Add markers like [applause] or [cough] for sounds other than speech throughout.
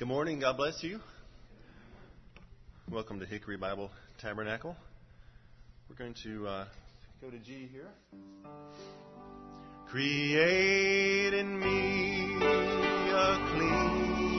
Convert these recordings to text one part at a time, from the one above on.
Good morning. God bless you. Welcome to Hickory Bible Tabernacle. We're going to uh, go to G here. Create in me a clean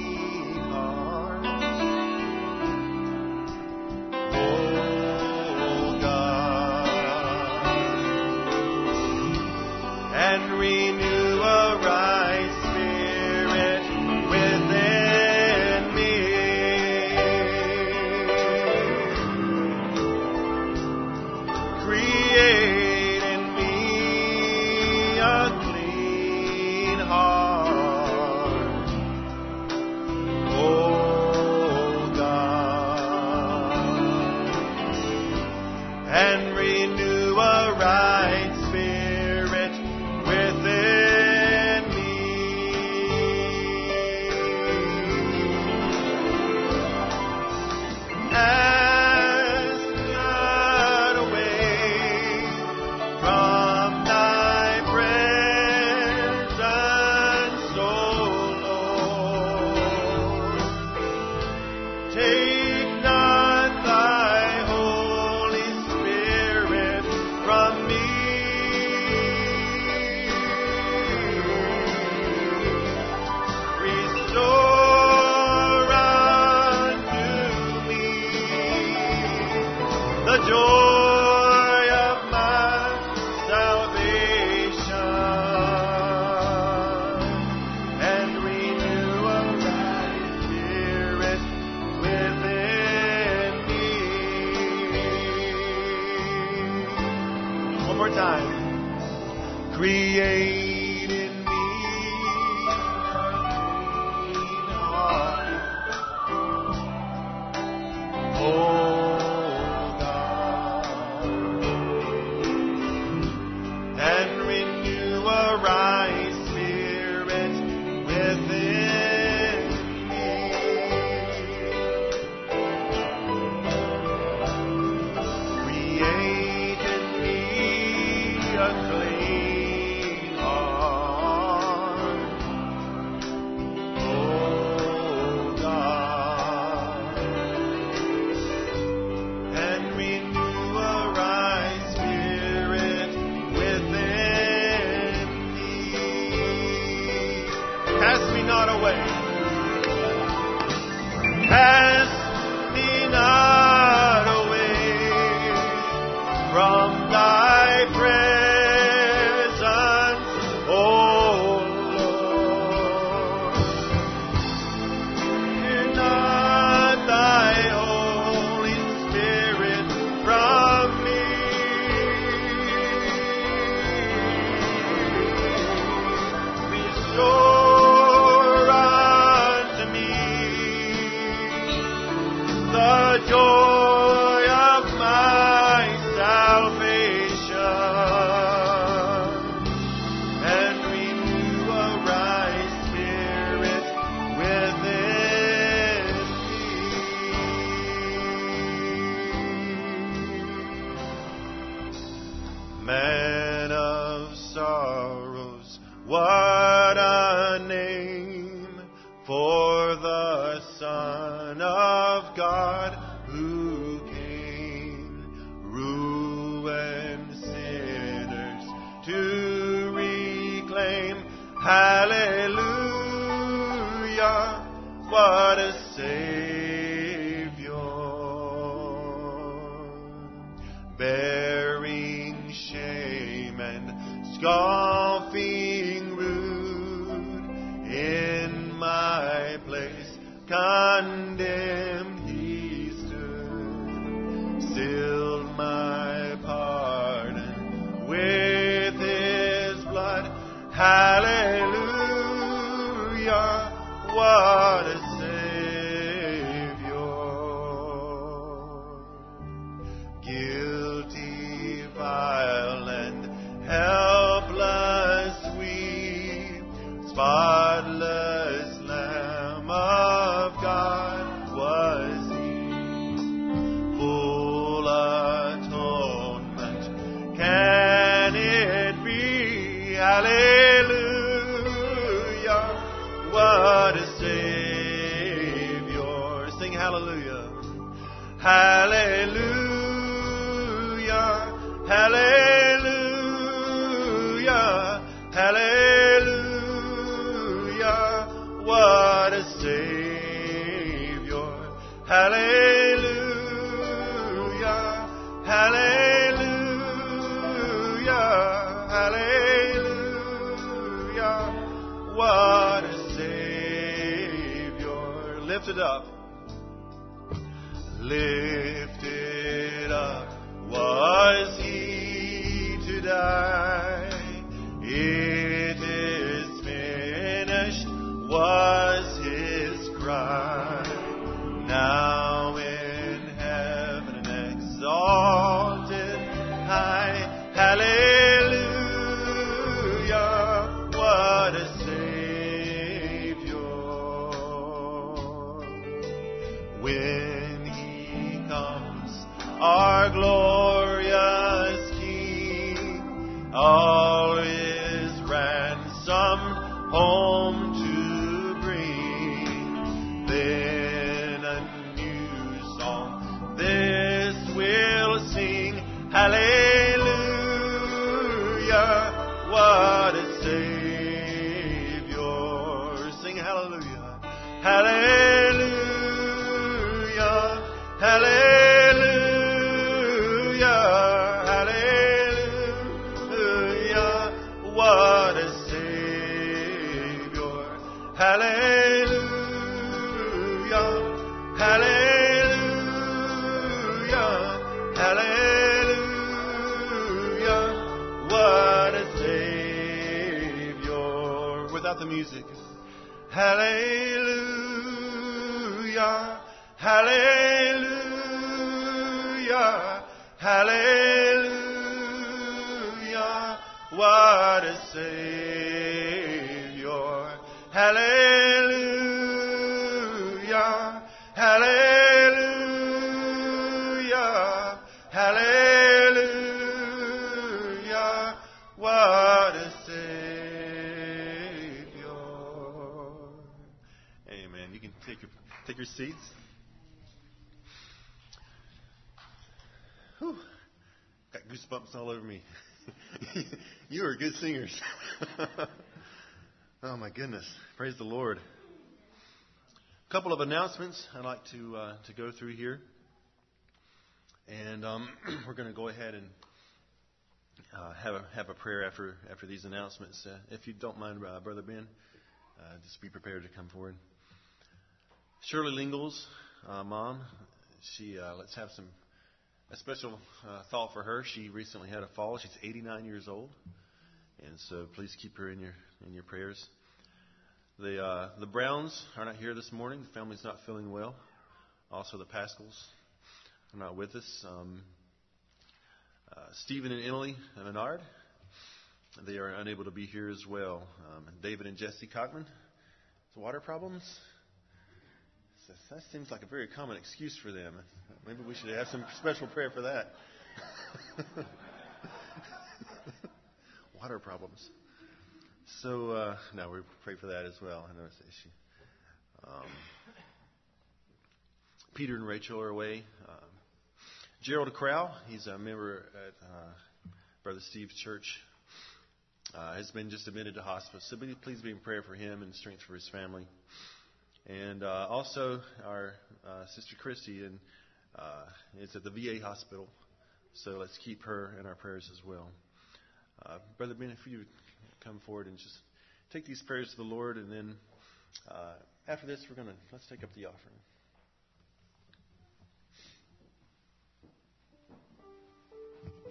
by announcements I'd like to uh, to go through here, and um, [clears throat] we're going to go ahead and uh, have a have a prayer after after these announcements. Uh, if you don't mind, uh, Brother Ben, uh, just be prepared to come forward. Shirley Lingle's uh, mom, she let's have some a special thought for her. She recently had a fall. She's 89 years old, and so please keep her in your in your prayers. The uh, the Browns are not here this morning. The family's not feeling well. Also, the Pascals are not with us. Um, uh, Stephen and Emily and Menard, they are unable to be here as well. Um, David and Jesse Cockman, water problems. That seems like a very common excuse for them. Maybe we should have some special prayer for that. [laughs] Water problems. So, uh, we pray for that as well. I know it's an issue. Um, Peter and Rachel are away. Um, Gerald Crow, he's a member at uh, Brother Steve's church, uh, has been just admitted to hospice. So please be in prayer for him and strength for his family. And uh, also our uh, sister Christy and uh, is at the VA hospital. So let's keep her in our prayers as well. Uh, Brother Ben, if you would come forward and just take these prayers to the Lord, and then uh, after this, we're gonna let's take up the offering.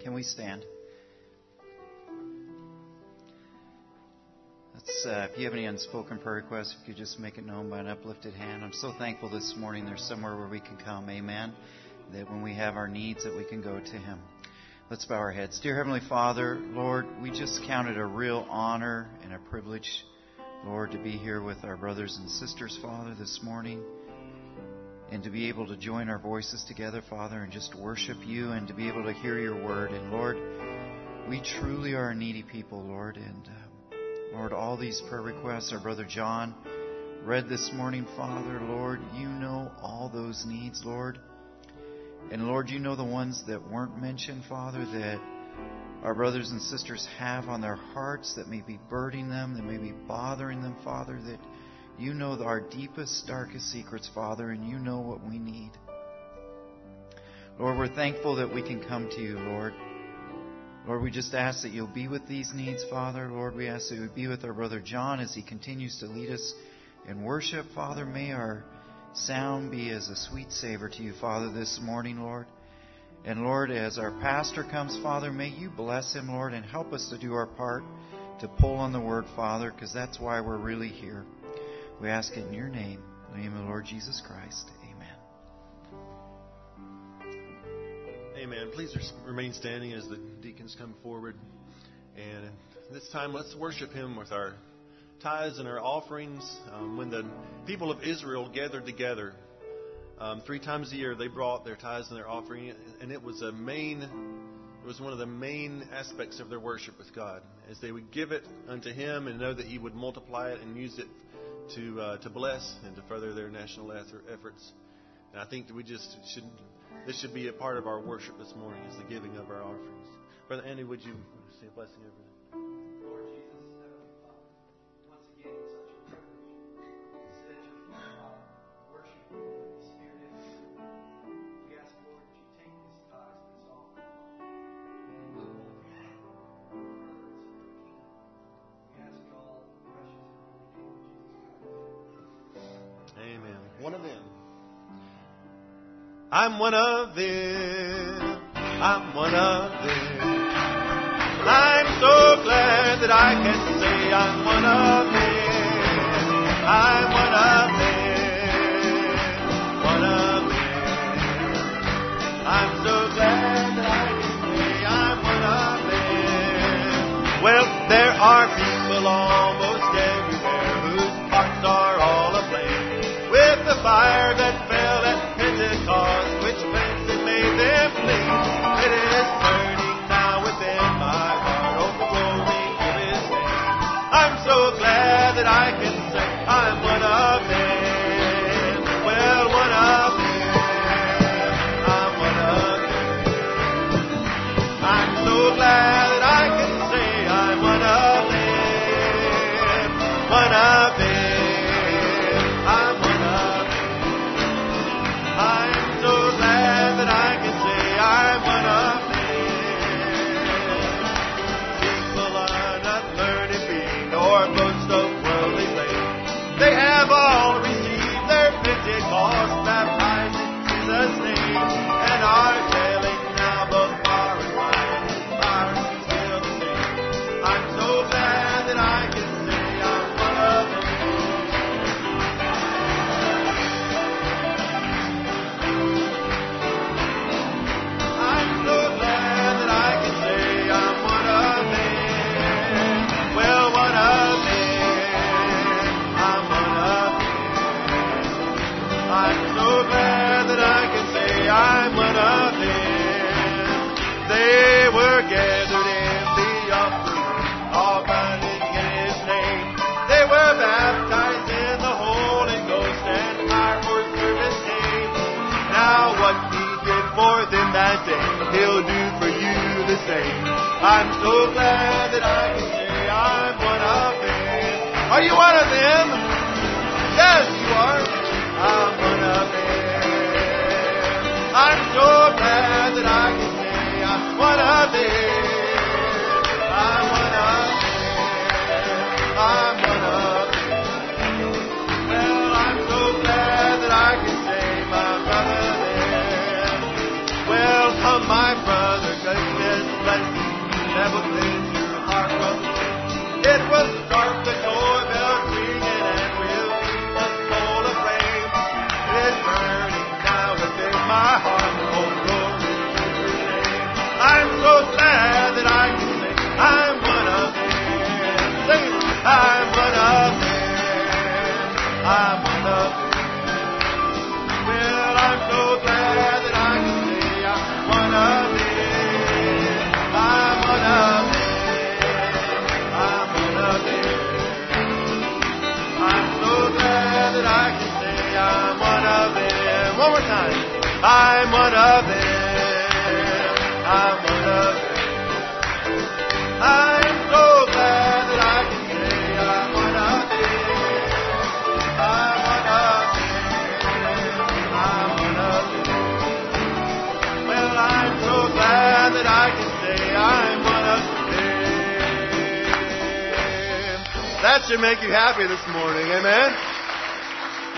Can we stand? Uh, if you have any unspoken prayer requests, if you just make it known by an uplifted hand. I'm so thankful this morning there's somewhere where we can come. Amen. That when we have our needs, that we can go to Him. Let's bow our heads. Dear Heavenly Father, Lord, we just count it a real honor and a privilege, Lord, to be here with our brothers and sisters, Father, this morning. And to be able to join our voices together, Father, and just worship you and to be able to hear your word. And Lord, we truly are a needy people, Lord. And uh, Lord, all these prayer requests, our brother John read this morning, Father, Lord, you know all those needs, Lord. And Lord, you know the ones that weren't mentioned, Father, that our brothers and sisters have on their hearts that may be burdening them, that may be bothering them, Father, that you know our deepest, darkest secrets, Father, and you know what we need. Lord, we're thankful that we can come to you, Lord. Lord, we just ask that you'll be with these needs, Father. Lord, we ask that you be with our brother John as he continues to lead us in worship, Father. May our sound be as a sweet savor to you, Father, this morning, Lord. And Lord, as our pastor comes, Father, may you bless him, Lord, and help us to do our part to pull on the word, Father, because that's why we're really here. We ask it in your name, in the name of the Lord Jesus Christ. Amen. Amen. Please remain standing as the deacons come forward. And this time, let's worship Him with our tithes and our offerings. Um, when the people of Israel gathered together, um, three times a year, they brought their tithes and their offering, and it was a main, it was one of the main aspects of their worship with God, as they would give it unto Him and know that He would multiply it and use it to uh, to bless and to further their national efforts. And I think that we just should this should be a part of our worship this morning, is the giving of our offerings. Brother Andy, would you say a blessing over that? I'm one of them. I'm one of them. I'm so glad that I can say I'm one of them. I'm one of them. One of them. I'm so glad that I can say I'm one of them. Well, there are people almost that I can the. I'm so glad that I can say I'm one of them. Are you one of them? Yes, you are. I'm one of them. I'm so glad that I can say I'm one of them. I'm one of them. I'm one of them. Well, I'm so glad that I can say my brother there. Well, come, my I'm. Well, I'm so glad that I can say I'm one of. I'm one of. I'm one of. I'm so glad that I can say I'm one of them. One more time. I'm one of them. I'm one of them. I'm That should make you happy this morning, amen?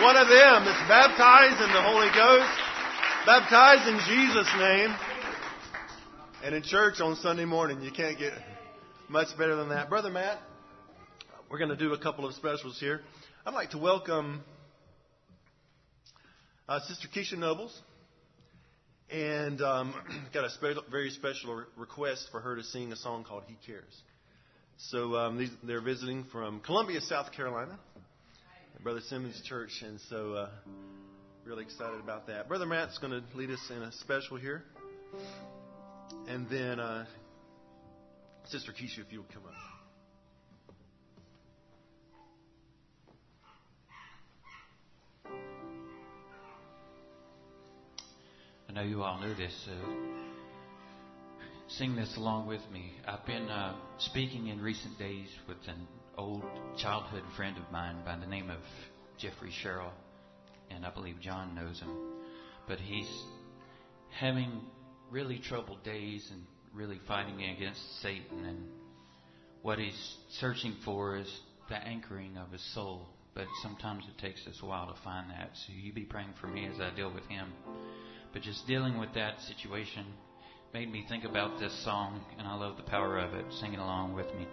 One of them that's baptized in the Holy Ghost, baptized in Jesus' name, and in church on Sunday morning. You can't get much better than that. Brother Matt, we're going to do a couple of specials here. I'd like to welcome uh, Sister Keisha Nobles, and um, [clears throat] got a spe- very special re- request for her to sing a song called "He Cares." So um, these, they're visiting from Columbia, South Carolina, Brother Simmons Church, and so uh, really excited about that. Brother Matt's going to lead us in a special here, and then uh, Sister Keisha, if you would come up. I know you all knew this. Uh, sing this along with me. I've been uh, speaking in recent days with an old childhood friend of mine by the name of Jeffrey Sherrill, and I believe John knows him. But he's having really troubled days and really fighting against Satan. And what he's searching for is the anchoring of his soul. But sometimes it takes us a while to find that. So you be praying for me as I deal with him. But just dealing with that situation made me think about this song, and I love the power of it. Sing it along with me.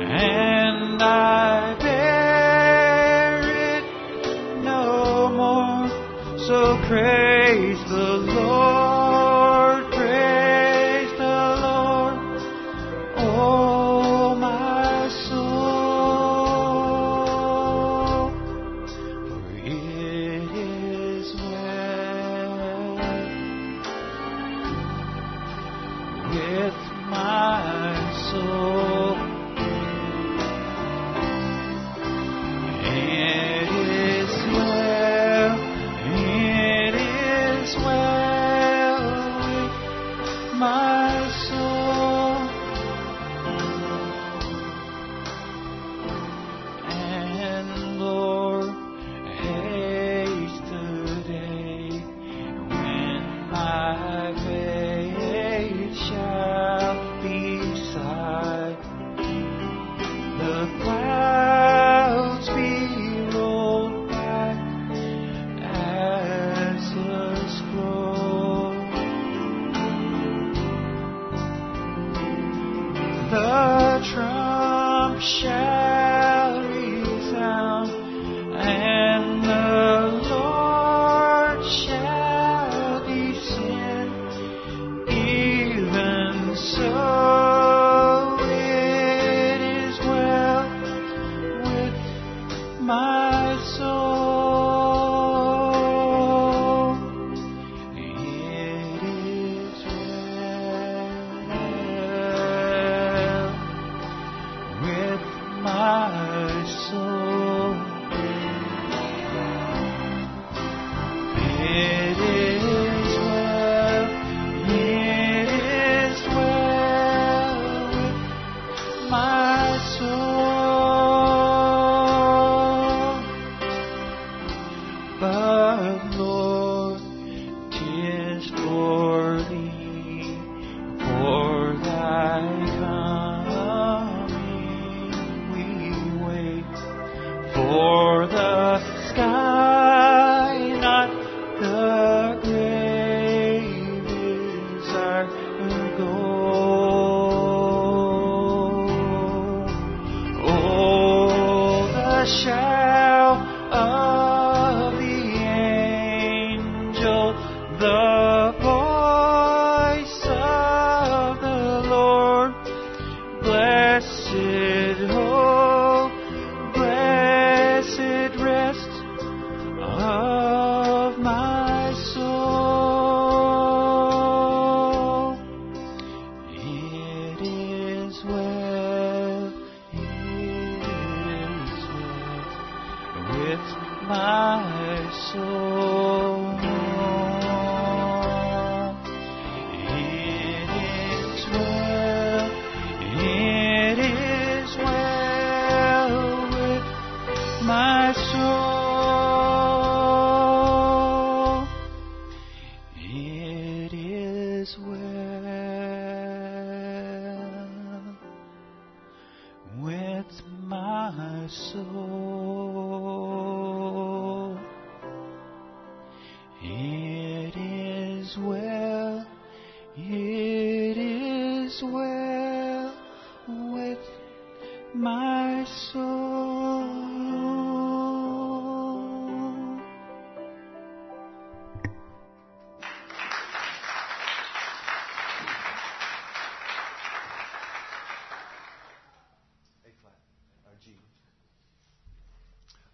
and I bear it no more. So pray.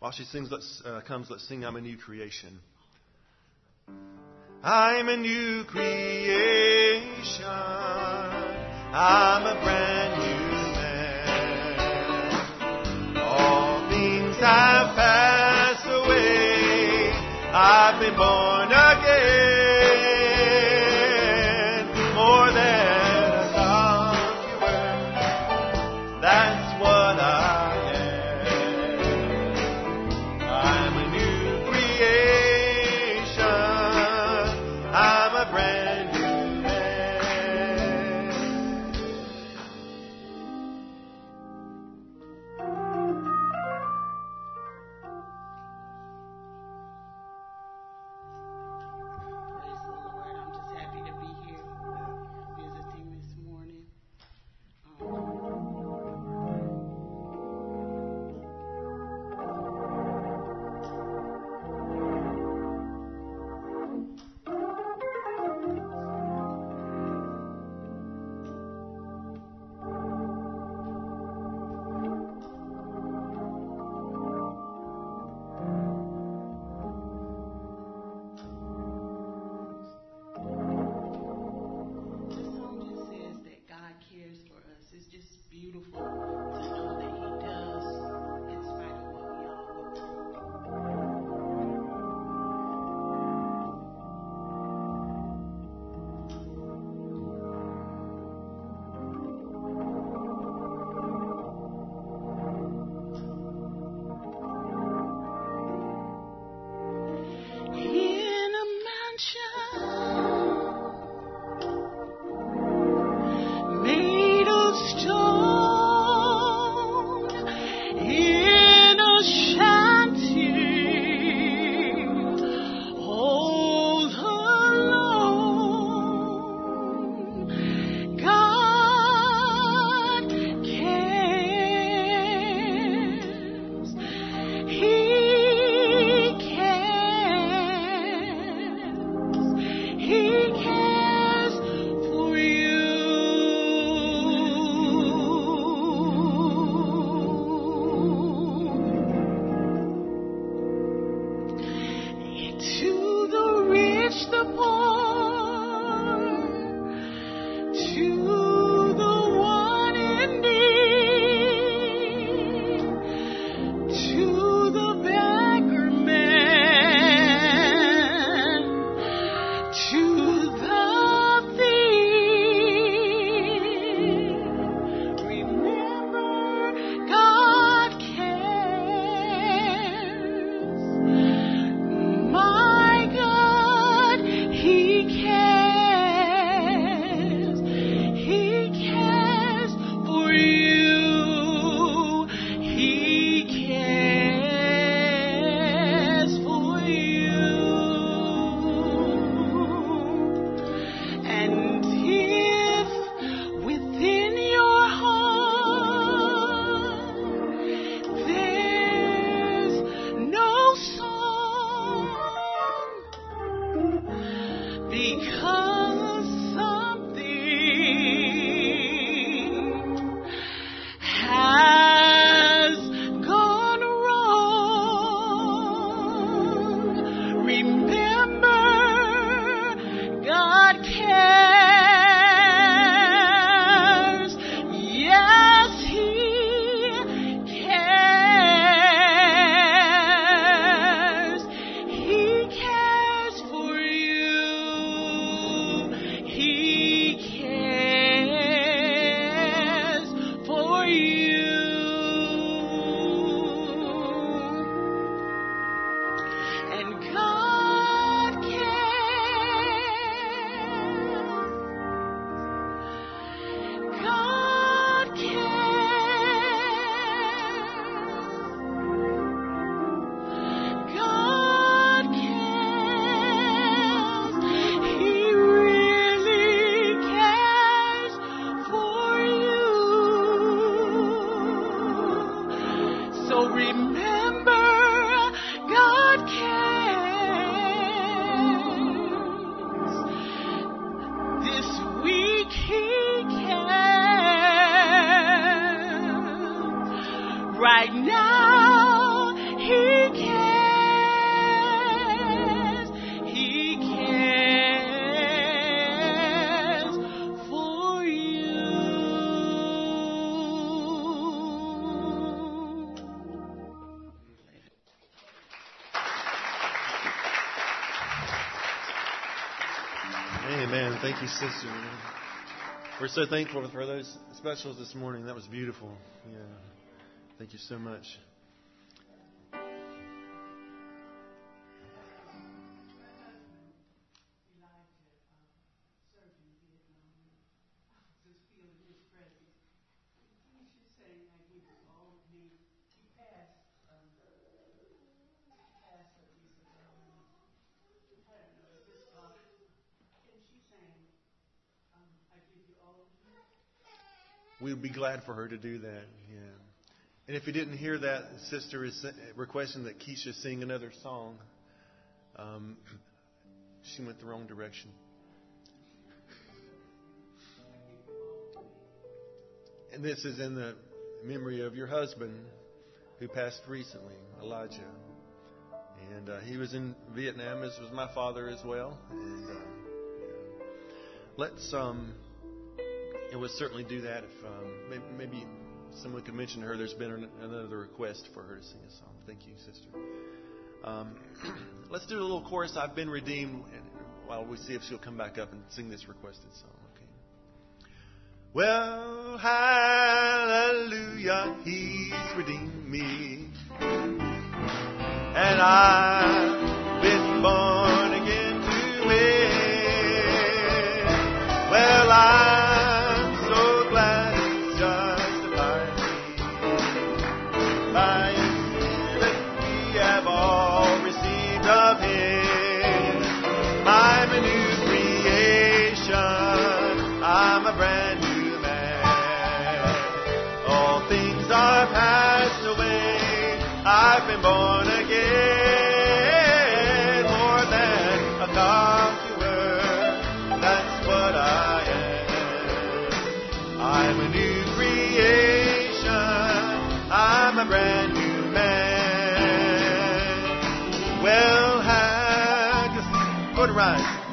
While she sings, let's, uh, comes, let's sing I'm a New Creation. I'm a new creation. I'm a brand new man. All things have passed away. I've been born again. You, sister. We're so thankful for those specials this morning. That was beautiful. Yeah. Thank you so much. Be glad for her to do that. Yeah. And if you didn't hear that, sister is requesting that Keisha sing another song. Um, she went the wrong direction. And this is in the memory of your husband who passed recently, Elijah. And uh, he was in Vietnam, as was my father as well. And uh, let's um, and would certainly do that if um, maybe, maybe, someone could mention her there's been an, another request for her to sing a song. Thank you, sister. Um, [clears throat] let's do a little chorus. I've been redeemed, while we see if she'll come back up and sing this requested song. Okay. Well, hallelujah, He's redeemed me, and I've been born born again, more than a conqueror. That's what I am. I'm a new creation. I'm a brand new man. Well, just go to rise.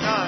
time.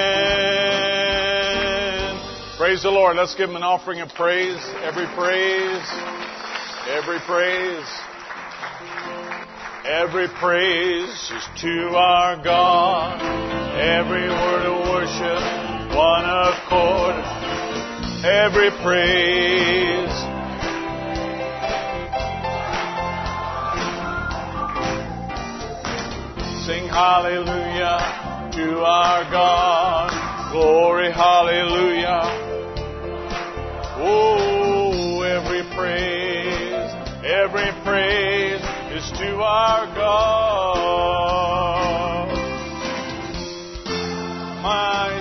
Praise the Lord. Let's give him an offering of praise. Every praise. Every praise. Every praise is to our God. Every word of worship, one accord. Every praise. Sing hallelujah to our God. Glory, hallelujah. Oh, every praise, every praise is to our God. My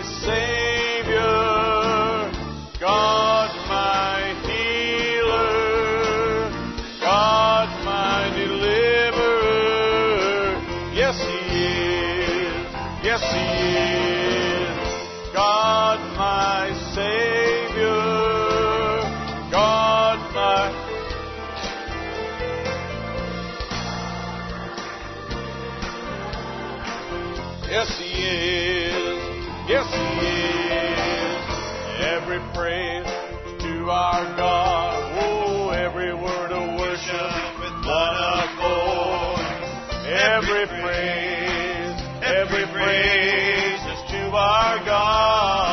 Oh, every word of worship with blood of coin, every praise, every praise is to our God.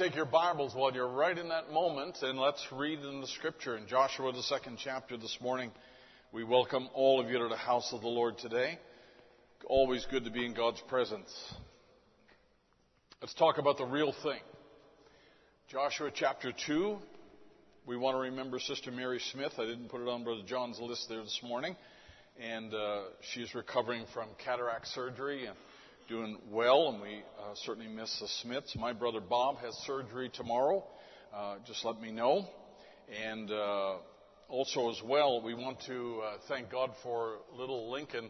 Take your Bibles while you're right in that moment and let's read in the scripture in Joshua, the second chapter this morning. We welcome all of you to the house of the Lord today. Always good to be in God's presence. Let's talk about the real thing. Joshua chapter 2. We want to remember Sister Mary Smith. I didn't put it on Brother John's list there this morning. And uh, she's recovering from cataract surgery and doing well. And we uh, certainly miss the Smiths. My brother Bob has surgery tomorrow. Uh, just let me know. And uh, also, as well, we want to uh, thank God for little Lincoln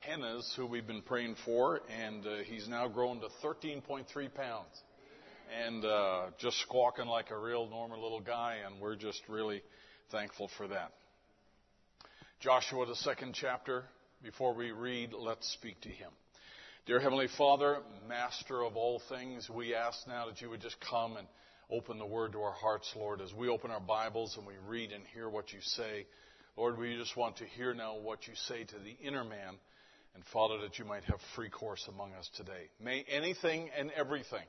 Hennes, who we've been praying for. And uh, he's now grown to 13.3 pounds and uh, just squawking like a real normal little guy, and we're just really thankful for that. Joshua, the second chapter. Before we read, let's speak to him. Dear Heavenly Father, Master of all things, we ask now that you would just come and open the Word to our hearts, Lord, as we open our Bibles and we read and hear what you say. Lord, we just want to hear now what you say to the inner man, and Father, that you might have free course among us today. May anything and everything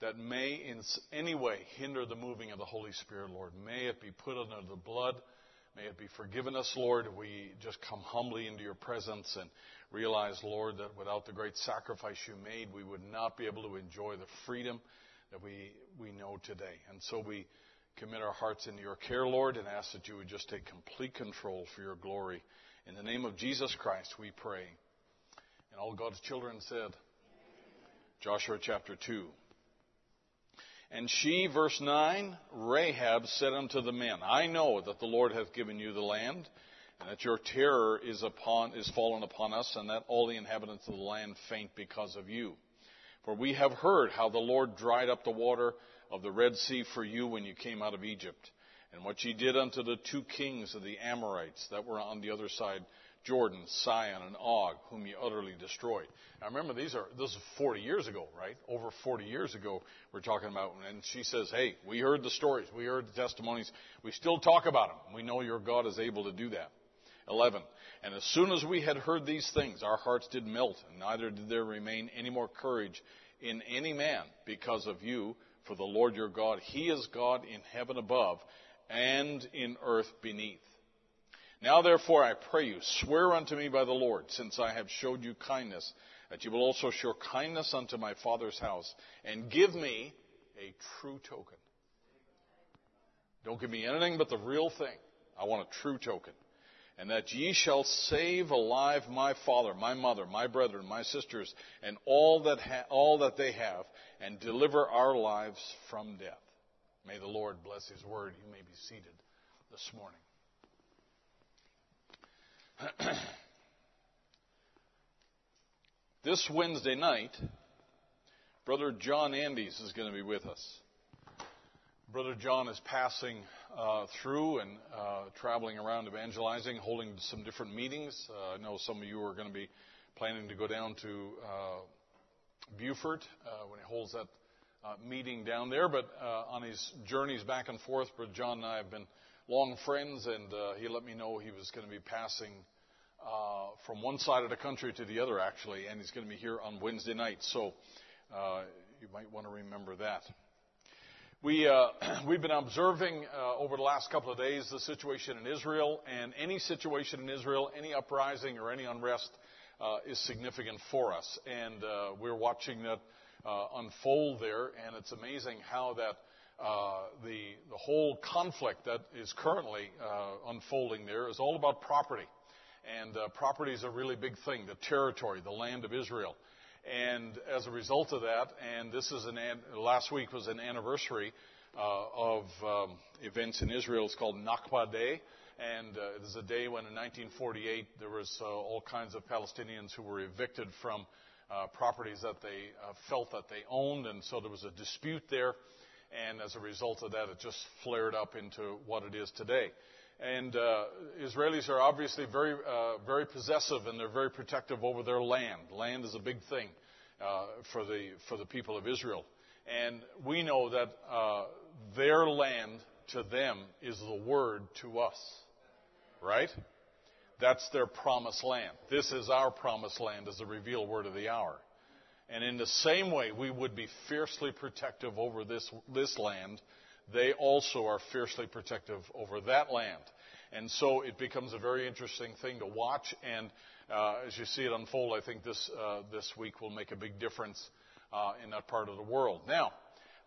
that may in any way hinder the moving of the Holy Spirit, Lord. May it be put under the blood. May it be forgiven us, Lord. We just come humbly into your presence and realize, Lord, that without the great sacrifice you made, we would not be able to enjoy the freedom that we, we know today. And so we commit our hearts into your care, Lord, and ask that you would just take complete control for your glory. In the name of Jesus Christ, we pray. And all God's children said, Joshua chapter 2. And she, verse 9, Rahab said unto the men, I know that the Lord hath given you the land, and that your terror is upon is fallen upon us, and that all the inhabitants of the land faint because of you. For we have heard how the Lord dried up the water of the Red Sea for you when you came out of Egypt, and what ye did unto the two kings of the Amorites that were on the other side Jordan, Sihon, and Og, whom ye utterly destroyed. Now remember, these are this is 40 years ago, right? Over 40 years ago, we're talking about. And she says, "Hey, we heard the stories, we heard the testimonies. We still talk about them. We know your God is able to do that." 11. And as soon as we had heard these things, our hearts did melt, and neither did there remain any more courage in any man because of you, For the Lord your God, He is God in heaven above and in earth beneath. Now therefore I pray you, swear unto me by the Lord, since I have showed you kindness, that you will also show kindness unto my father's house, and give me a true token. Don't give me anything but the real thing. I want a true token. And that ye shall save alive my father, my mother, my brethren, my sisters, and all that, ha- all that they have, and deliver our lives from death. May the Lord bless his word. You may be seated this morning. [clears throat] this Wednesday night, Brother John Andes is going to be with us. Brother John is passing uh, through and uh, traveling around evangelizing, holding some different meetings. Uh, I know some of you are going to be planning to go down to uh, Beaufort uh, when he holds that meeting down there. But on his journeys back and forth, Brother John and I have been long friends, and he let me know he was going to be passing from one side of the country to the other, actually, and he's going to be here on Wednesday night. So you might want to remember that. We, uh, [clears throat] we've been observing uh, over the last couple of days the situation in Israel, and any situation in Israel, any uprising or any unrest uh, is significant for us. And uh, we're watching that uh, unfold there, and it's amazing how that uh, the, the whole conflict that is currently unfolding there is all about property. And property is a really big thing, the territory, the land of Israel. And as a result of that, and this is an last week was an anniversary uh, of um, events in Israel. It's called Nakba Day, and uh, it is a day when in 1948 there was uh, all kinds of Palestinians who were evicted from uh, properties that they uh, felt that they owned, and so there was a dispute there. And as a result of that, it just flared up into what it is today. And uh, Israelis are obviously very, uh, very possessive and they're very protective over their land. Land is a big thing uh, for, the, for the people of Israel. And we know that uh, their land to them is the word to us. Right? That's their promised land. This is our promised land as the revealed word of the hour. And in the same way, we would be fiercely protective over this, this land they also are fiercely protective over that land. And so it becomes a very interesting thing to watch. And uh, as you see it unfold, I think this, uh, this week will make a big difference uh, in that part of the world. Now,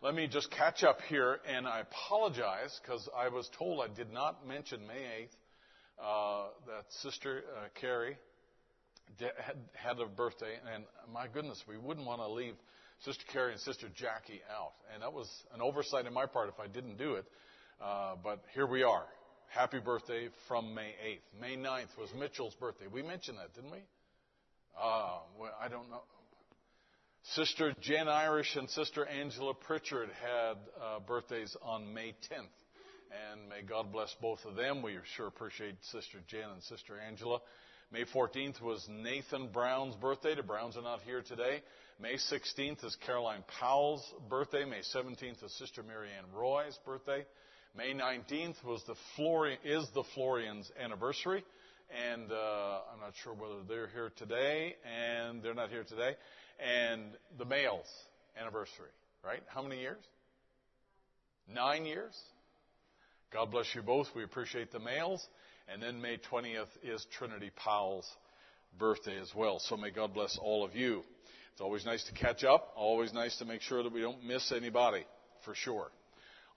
let me just catch up here, and I apologize because I was told I did not mention May 8th uh, that Sister uh, Carrie had, had a birthday, and my goodness, we wouldn't want to leave Sister Carrie and Sister Jackie out. And that was an oversight on my part if I didn't do it. Uh, but here we are. Happy birthday from May 8th. May 9th was Mitchell's birthday. We mentioned that, didn't we? Uh, well, I don't know. Sister Jen Irish and Sister Angela Pritchard had uh, birthdays on May 10th. And may God bless both of them. We sure appreciate Sister Jen and Sister Angela. May 14th was Nathan Brown's birthday. The Browns are not here today. May 16th is Caroline Powell's birthday. May 17th is Sister Marianne Roy's birthday. May 19th was the Florian, is the Florians' anniversary. And uh, I'm not sure whether they're here today, and they're not here today. And the males' anniversary, right? How many years? Nine years? God bless you both. We appreciate the males. And then May 20th is Trinity Powell's birthday as well. So may God bless all of you. It's always nice to catch up. Always nice to make sure that we don't miss anybody, for sure.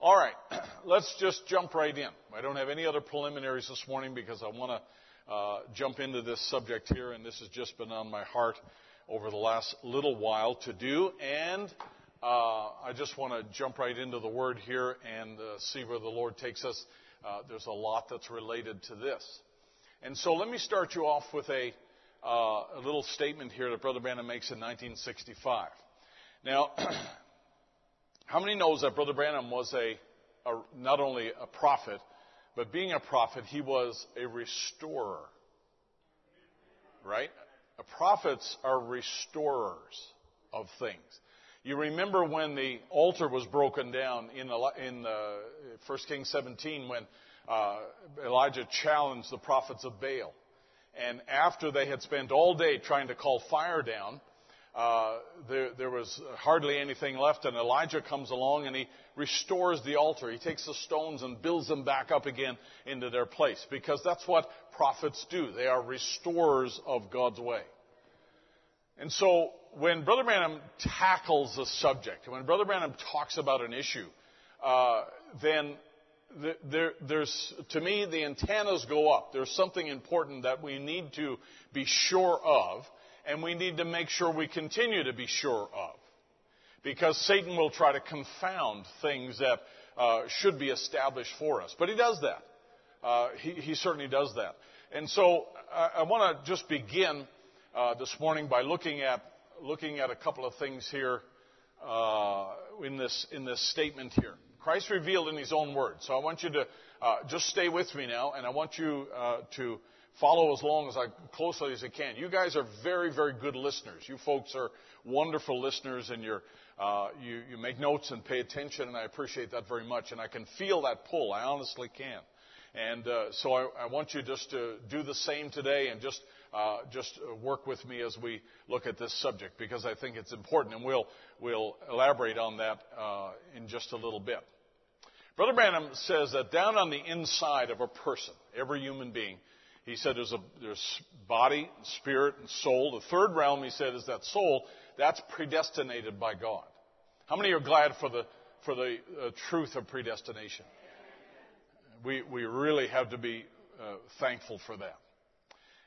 All right, [clears throat] let's just jump right in. I don't have any other preliminaries this morning because I want to uh, jump into this subject here, and this has just been on my heart over the last little while to do. And uh, I just want to jump right into the Word here and uh, see where the Lord takes us. Uh, there's a lot that's related to this. And so let me start you off with a uh, a little statement here that Brother Branham makes in 1965. Now, [clears throat] how many knows that Brother Branham was a, a, not only a prophet, but being a prophet, he was a restorer. Right? Prophets are restorers of things. You remember when the altar was broken down in, in uh, 1 Kings 17 when uh, Elijah challenged the prophets of Baal. And after they had spent all day trying to call fire down, uh, there, there was hardly anything left, and Elijah comes along and he restores the altar. He takes the stones and builds them back up again into their place because that's what prophets do. They are restorers of God's way. And so when Brother Branham tackles a subject, when Brother Branham talks about an issue, uh, then there, there's, to me, the antennas go up. There's something important that we need to be sure of, and we need to make sure we continue to be sure of. Because Satan will try to confound things that uh, should be established for us. But he does that. Uh, he, he, certainly does that. And so I, I want to just begin uh, this morning by looking at looking at a couple of things here uh, in this in this statement here. Christ revealed in His own words. So I want you to uh, just stay with me now, and I want you uh, to follow as long as I closely as I can. You guys are very, very good listeners. You folks are wonderful listeners, and you're, uh, you you make notes and pay attention, and I appreciate that very much. And I can feel that pull. I honestly can. And uh, so I, I want you just to do the same today, and just uh, just work with me as we look at this subject because I think it's important, and we'll we'll elaborate on that uh, in just a little bit. Brother Branham says that down on the inside of a person, every human being, he said there's a there's body, spirit, and soul. The third realm, he said, is that soul. That's predestinated by God. How many are glad for the for the uh, truth of predestination? We we really have to be uh, thankful for that.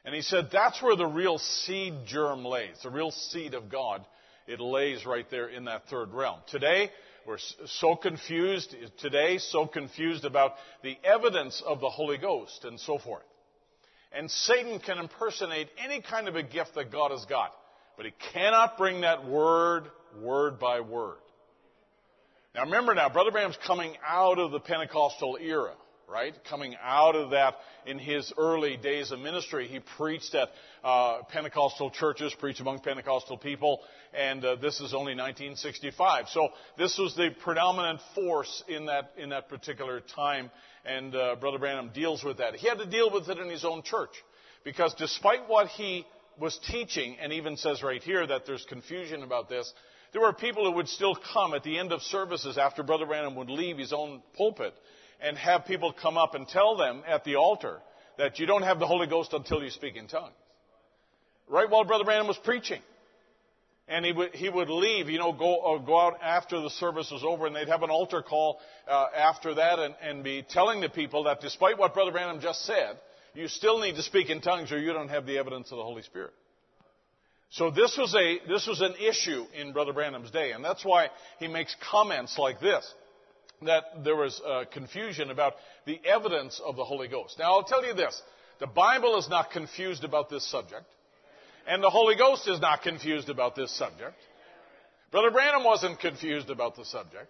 And he said that's where the real seed germ lays, the real seed of God. It lays right there in that third realm. Today, we're so confused, today, so confused about the evidence of the Holy Ghost and so forth. And Satan can impersonate any kind of a gift that God has got, but he cannot bring that word, word by word. Now remember now, Brother Branham's coming out of the Pentecostal era right? Coming out of that in his early days of ministry, he preached at uh, Pentecostal churches, preached among Pentecostal people, and uh, this is only 1965. So this was the predominant force in that in that particular time, and uh, Brother Branham deals with that. He had to deal with it in his own church because despite what he was teaching, and even says right here that there's confusion about this. There were people who would still come at the end of services after Brother Branham would leave his own pulpit and have people come up and tell them at the altar that you don't have the Holy Ghost until you speak in tongues. Right while Brother Branham was preaching. And he would, he would leave, you know, go, uh, go out after the service was over and they'd have an altar call uh, after that and, and be telling the people that despite what Brother Branham just said, you still need to speak in tongues or you don't have the evidence of the Holy Spirit. So this was a, this was an issue in Brother Branham's day, and that's why he makes comments like this that there was uh, confusion about the evidence of the Holy Ghost. Now, I'll tell you this the Bible is not confused about this subject, and the Holy Ghost is not confused about this subject. Brother Branham wasn't confused about the subject.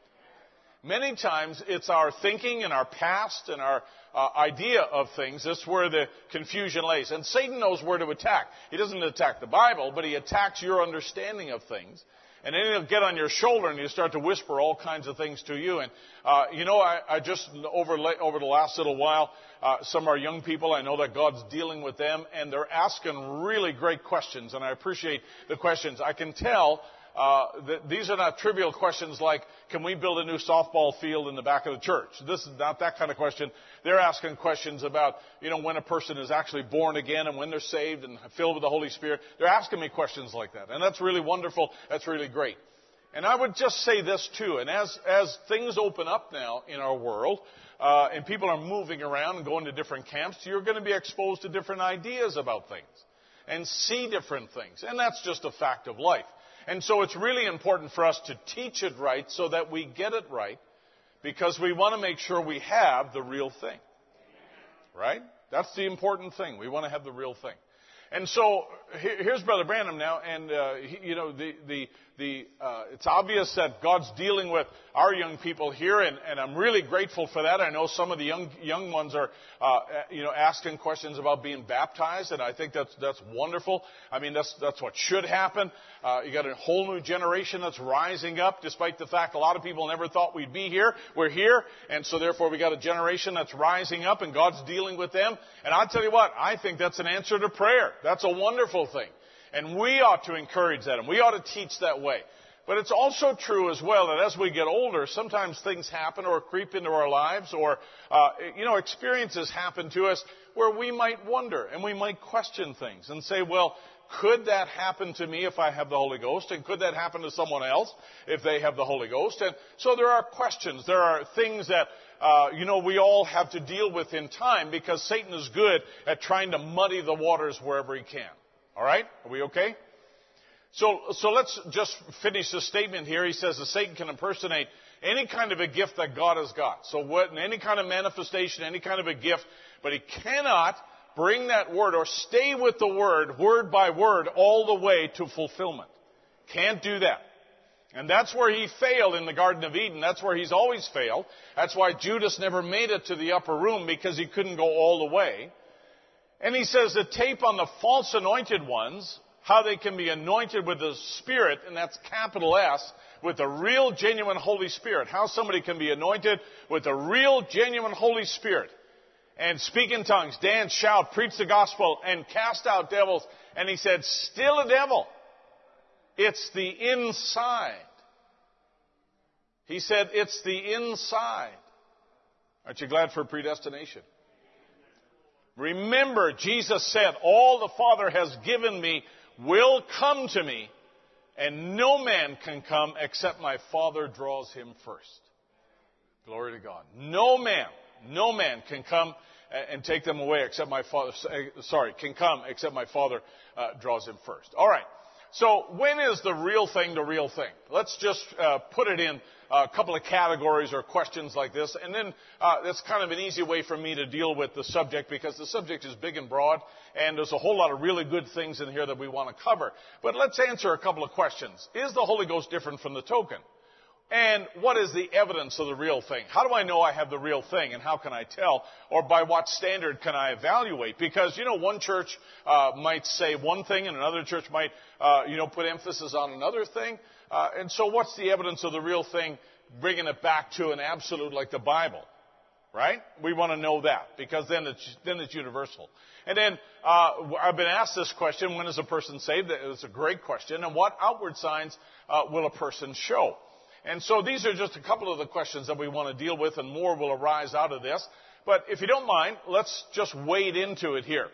Many times it's our thinking and our past and our uh, idea of things. That's where the confusion lays. And Satan knows where to attack. He doesn't attack the Bible, but he attacks your understanding of things. And then he'll get on your shoulder and he'll start to whisper all kinds of things to you. And, uh, you know, I, I just, over, over the last little while, uh, some of our young people, I know that God's dealing with them and they're asking really great questions. And I appreciate the questions. I can tell uh, these are not trivial questions like, can we build a new softball field in the back of the church? This is not that kind of question. They're asking questions about, you know, when a person is actually born again and when they're saved and filled with the Holy Spirit. They're asking me questions like that. And that's really wonderful. That's really great. And I would just say this too, and as, as things open up now in our world, uh, and people are moving around and going to different camps, you're going to be exposed to different ideas about things and see different things. And that's just a fact of life. And so it's really important for us to teach it right so that we get it right because we want to make sure we have the real thing. Right? That's the important thing. We want to have the real thing. And so here's Brother Branham now, and uh, he, you know the the the uh, it's obvious that God's dealing with our young people here, and, and I'm really grateful for that. I know some of the young young ones are uh, you know asking questions about being baptized, and I think that's that's wonderful. I mean that's that's what should happen. Uh, you got a whole new generation that's rising up, despite the fact a lot of people never thought we'd be here. We're here, and so therefore we got a generation that's rising up, and God's dealing with them. And I tell you what, I think that's an answer to prayer. That's a wonderful thing. And we ought to encourage that and we ought to teach that way. But it's also true as well that as we get older, sometimes things happen or creep into our lives or, uh, you know, experiences happen to us where we might wonder and we might question things and say, well, could that happen to me if I have the Holy Ghost? And could that happen to someone else if they have the Holy Ghost? And so there are questions. There are things that, uh, you know, we all have to deal with in time because Satan is good at trying to muddy the waters wherever he can. All right? Are we okay? So, so let's just finish the statement here. He says that Satan can impersonate any kind of a gift that God has got. So what, any kind of manifestation, any kind of a gift, but he cannot bring that word or stay with the word, word by word, all the way to fulfillment. Can't do that. And that's where he failed in the Garden of Eden. That's where he's always failed. That's why Judas never made it to the upper room because he couldn't go all the way. And he says the tape on the false anointed ones, how they can be anointed with the Spirit, and that's capital S, with the real genuine Holy Spirit. How somebody can be anointed with the real genuine Holy Spirit and speak in tongues, dance, shout, preach the gospel, and cast out devils. And he said, still a devil. It's the inside. He said, it's the inside. Aren't you glad for predestination? Remember, Jesus said, all the Father has given me will come to me, and no man can come except my Father draws him first. Glory to God. No man no man can come and take them away except my father, sorry, can come except my father uh, draws him first. All right. So when is the real thing the real thing? Let's just uh, put it in a couple of categories or questions like this, and then uh, that's kind of an easy way for me to deal with the subject because the subject is big and broad, and there's a whole lot of really good things in here that we want to cover. But let's answer a couple of questions. Is the Holy Ghost different from the token? And what is the evidence of the real thing? How do I know I have the real thing and how can I tell? Or by what standard can I evaluate? Because, you know, one church uh, might say one thing and another church might, uh, you know, put emphasis on another thing. Uh, and so what's the evidence of the real thing bringing it back to an absolute like the Bible? Right? We want to know that because then it's, then it's universal. And then, uh, I've been asked this question, when is a person saved? It's a great question. And what outward signs uh, will a person show? And so these are just a couple of the questions that we want to deal with, and more will arise out of this. But if you don't mind, let's just wade into it here.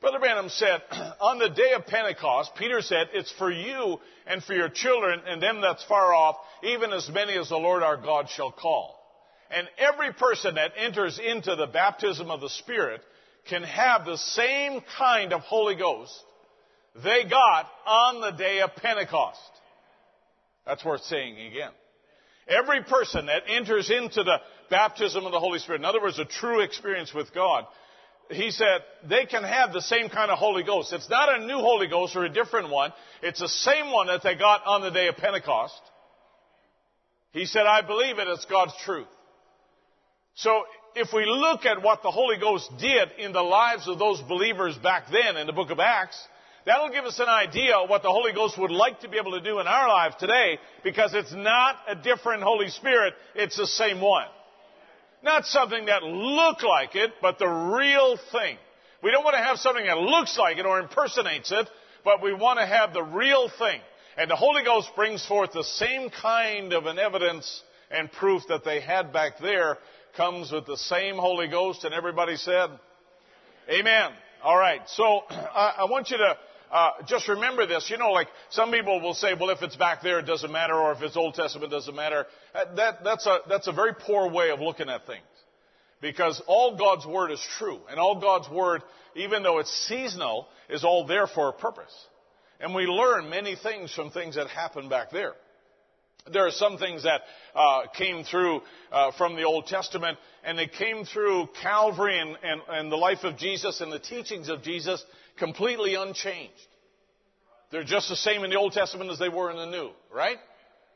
Brother Branham said, [clears throat] on the day of Pentecost, Peter said, it's for you and for your children and them that's far off, even as many as the Lord our God shall call. And every person that enters into the baptism of the Spirit can have the same kind of Holy Ghost they got on the day of Pentecost. That's worth saying again. Every person that enters into the baptism of the Holy Spirit, in other words, a true experience with God, he said they can have the same kind of Holy Ghost. It's not a new Holy Ghost or a different one. It's the same one that they got on the day of Pentecost. He said, I believe it. It's God's truth. So if we look at what the Holy Ghost did in the lives of those believers back then in the book of Acts, That'll give us an idea of what the Holy Ghost would like to be able to do in our lives today because it's not a different Holy Spirit, it's the same one. Not something that look like it, but the real thing. We don't want to have something that looks like it or impersonates it, but we want to have the real thing. And the Holy Ghost brings forth the same kind of an evidence and proof that they had back there comes with the same Holy Ghost and everybody said, Amen. All right. So [clears throat] I want you to uh, just remember this. You know, like some people will say, well, if it's back there, it doesn't matter, or if it's Old Testament, it doesn't matter. Uh, that, that's, a, that's a very poor way of looking at things. Because all God's Word is true. And all God's Word, even though it's seasonal, is all there for a purpose. And we learn many things from things that happened back there. There are some things that uh, came through uh, from the Old Testament, and they came through Calvary and, and, and the life of Jesus and the teachings of Jesus completely unchanged. They're just the same in the Old Testament as they were in the New, right?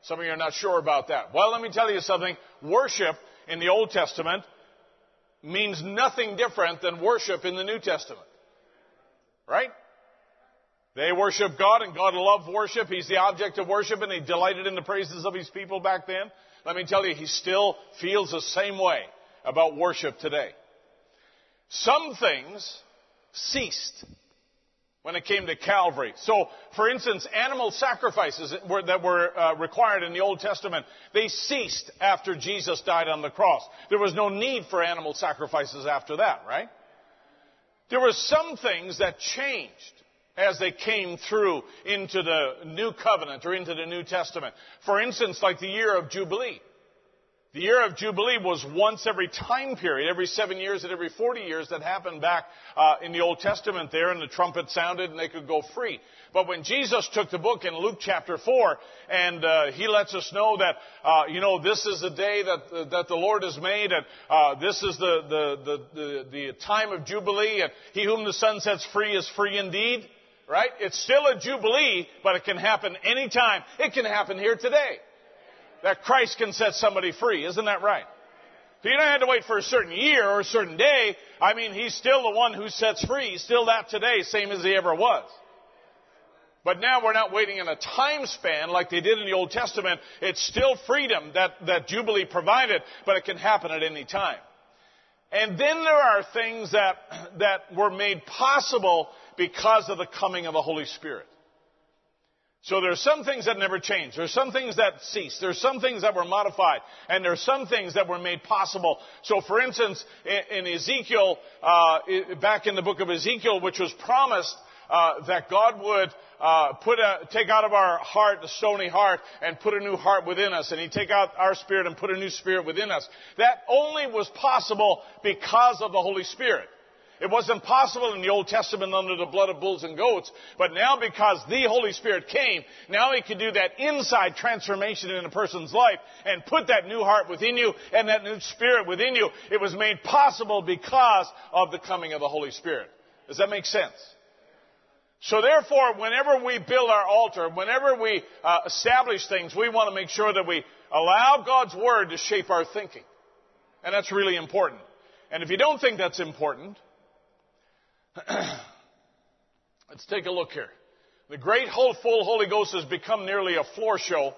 Some of you are not sure about that. Well, let me tell you something. Worship in the Old Testament means nothing different than worship in the New Testament. Right? They worship God and God loved worship. He's the object of worship and he delighted in the praises of his people back then. Let me tell you, he still feels the same way about worship today. Some things ceased when it came to Calvary. So, for instance, animal sacrifices were, that were uh, required in the Old Testament, they ceased after Jesus died on the cross. There was no need for animal sacrifices after that, right? There were some things that changed as they came through into the New Covenant or into the New Testament. For instance, like the year of Jubilee. The year of Jubilee was once every time period, every seven years and every 40 years that happened back uh, in the Old Testament there, and the trumpet sounded and they could go free. But when Jesus took the book in Luke chapter 4, and uh, he lets us know that, uh, you know, this is the day that, uh, that the Lord has made, and uh, this is the, the, the, the, the time of Jubilee, and he whom the Son sets free is free indeed, right? It's still a Jubilee, but it can happen anytime. It can happen here today that Christ can set somebody free. Isn't that right? So you don't have to wait for a certain year or a certain day. I mean, He's still the one who sets free. He's still that today, same as He ever was. But now we're not waiting in a time span like they did in the Old Testament. It's still freedom that, that Jubilee provided, but it can happen at any time. And then there are things that, that were made possible because of the coming of the Holy Spirit. So there are some things that never changed. There are some things that ceased. There are some things that were modified. And there are some things that were made possible. So for instance, in, Ezekiel, uh, back in the book of Ezekiel, which was promised uh, that God would uh, put a, take out of our heart the stony heart and put a new heart within us, and He'd take out our spirit and put a new spirit within us. That only was possible because of the Holy Spirit. It was impossible in the Old Testament under the blood of bulls and goats, but now because the Holy Spirit came, now He can do that inside transformation in a person's life and put that new heart within you and that new spirit within you. It was made possible because of the coming of the Holy Spirit. Does that make sense? So therefore, whenever we build our altar, whenever we uh, establish things, we want to make sure that we allow God's Word to shape our thinking. And that's really important. And if you don't think that's important, Let's take a look here. The great full Holy Ghost has become nearly a floor show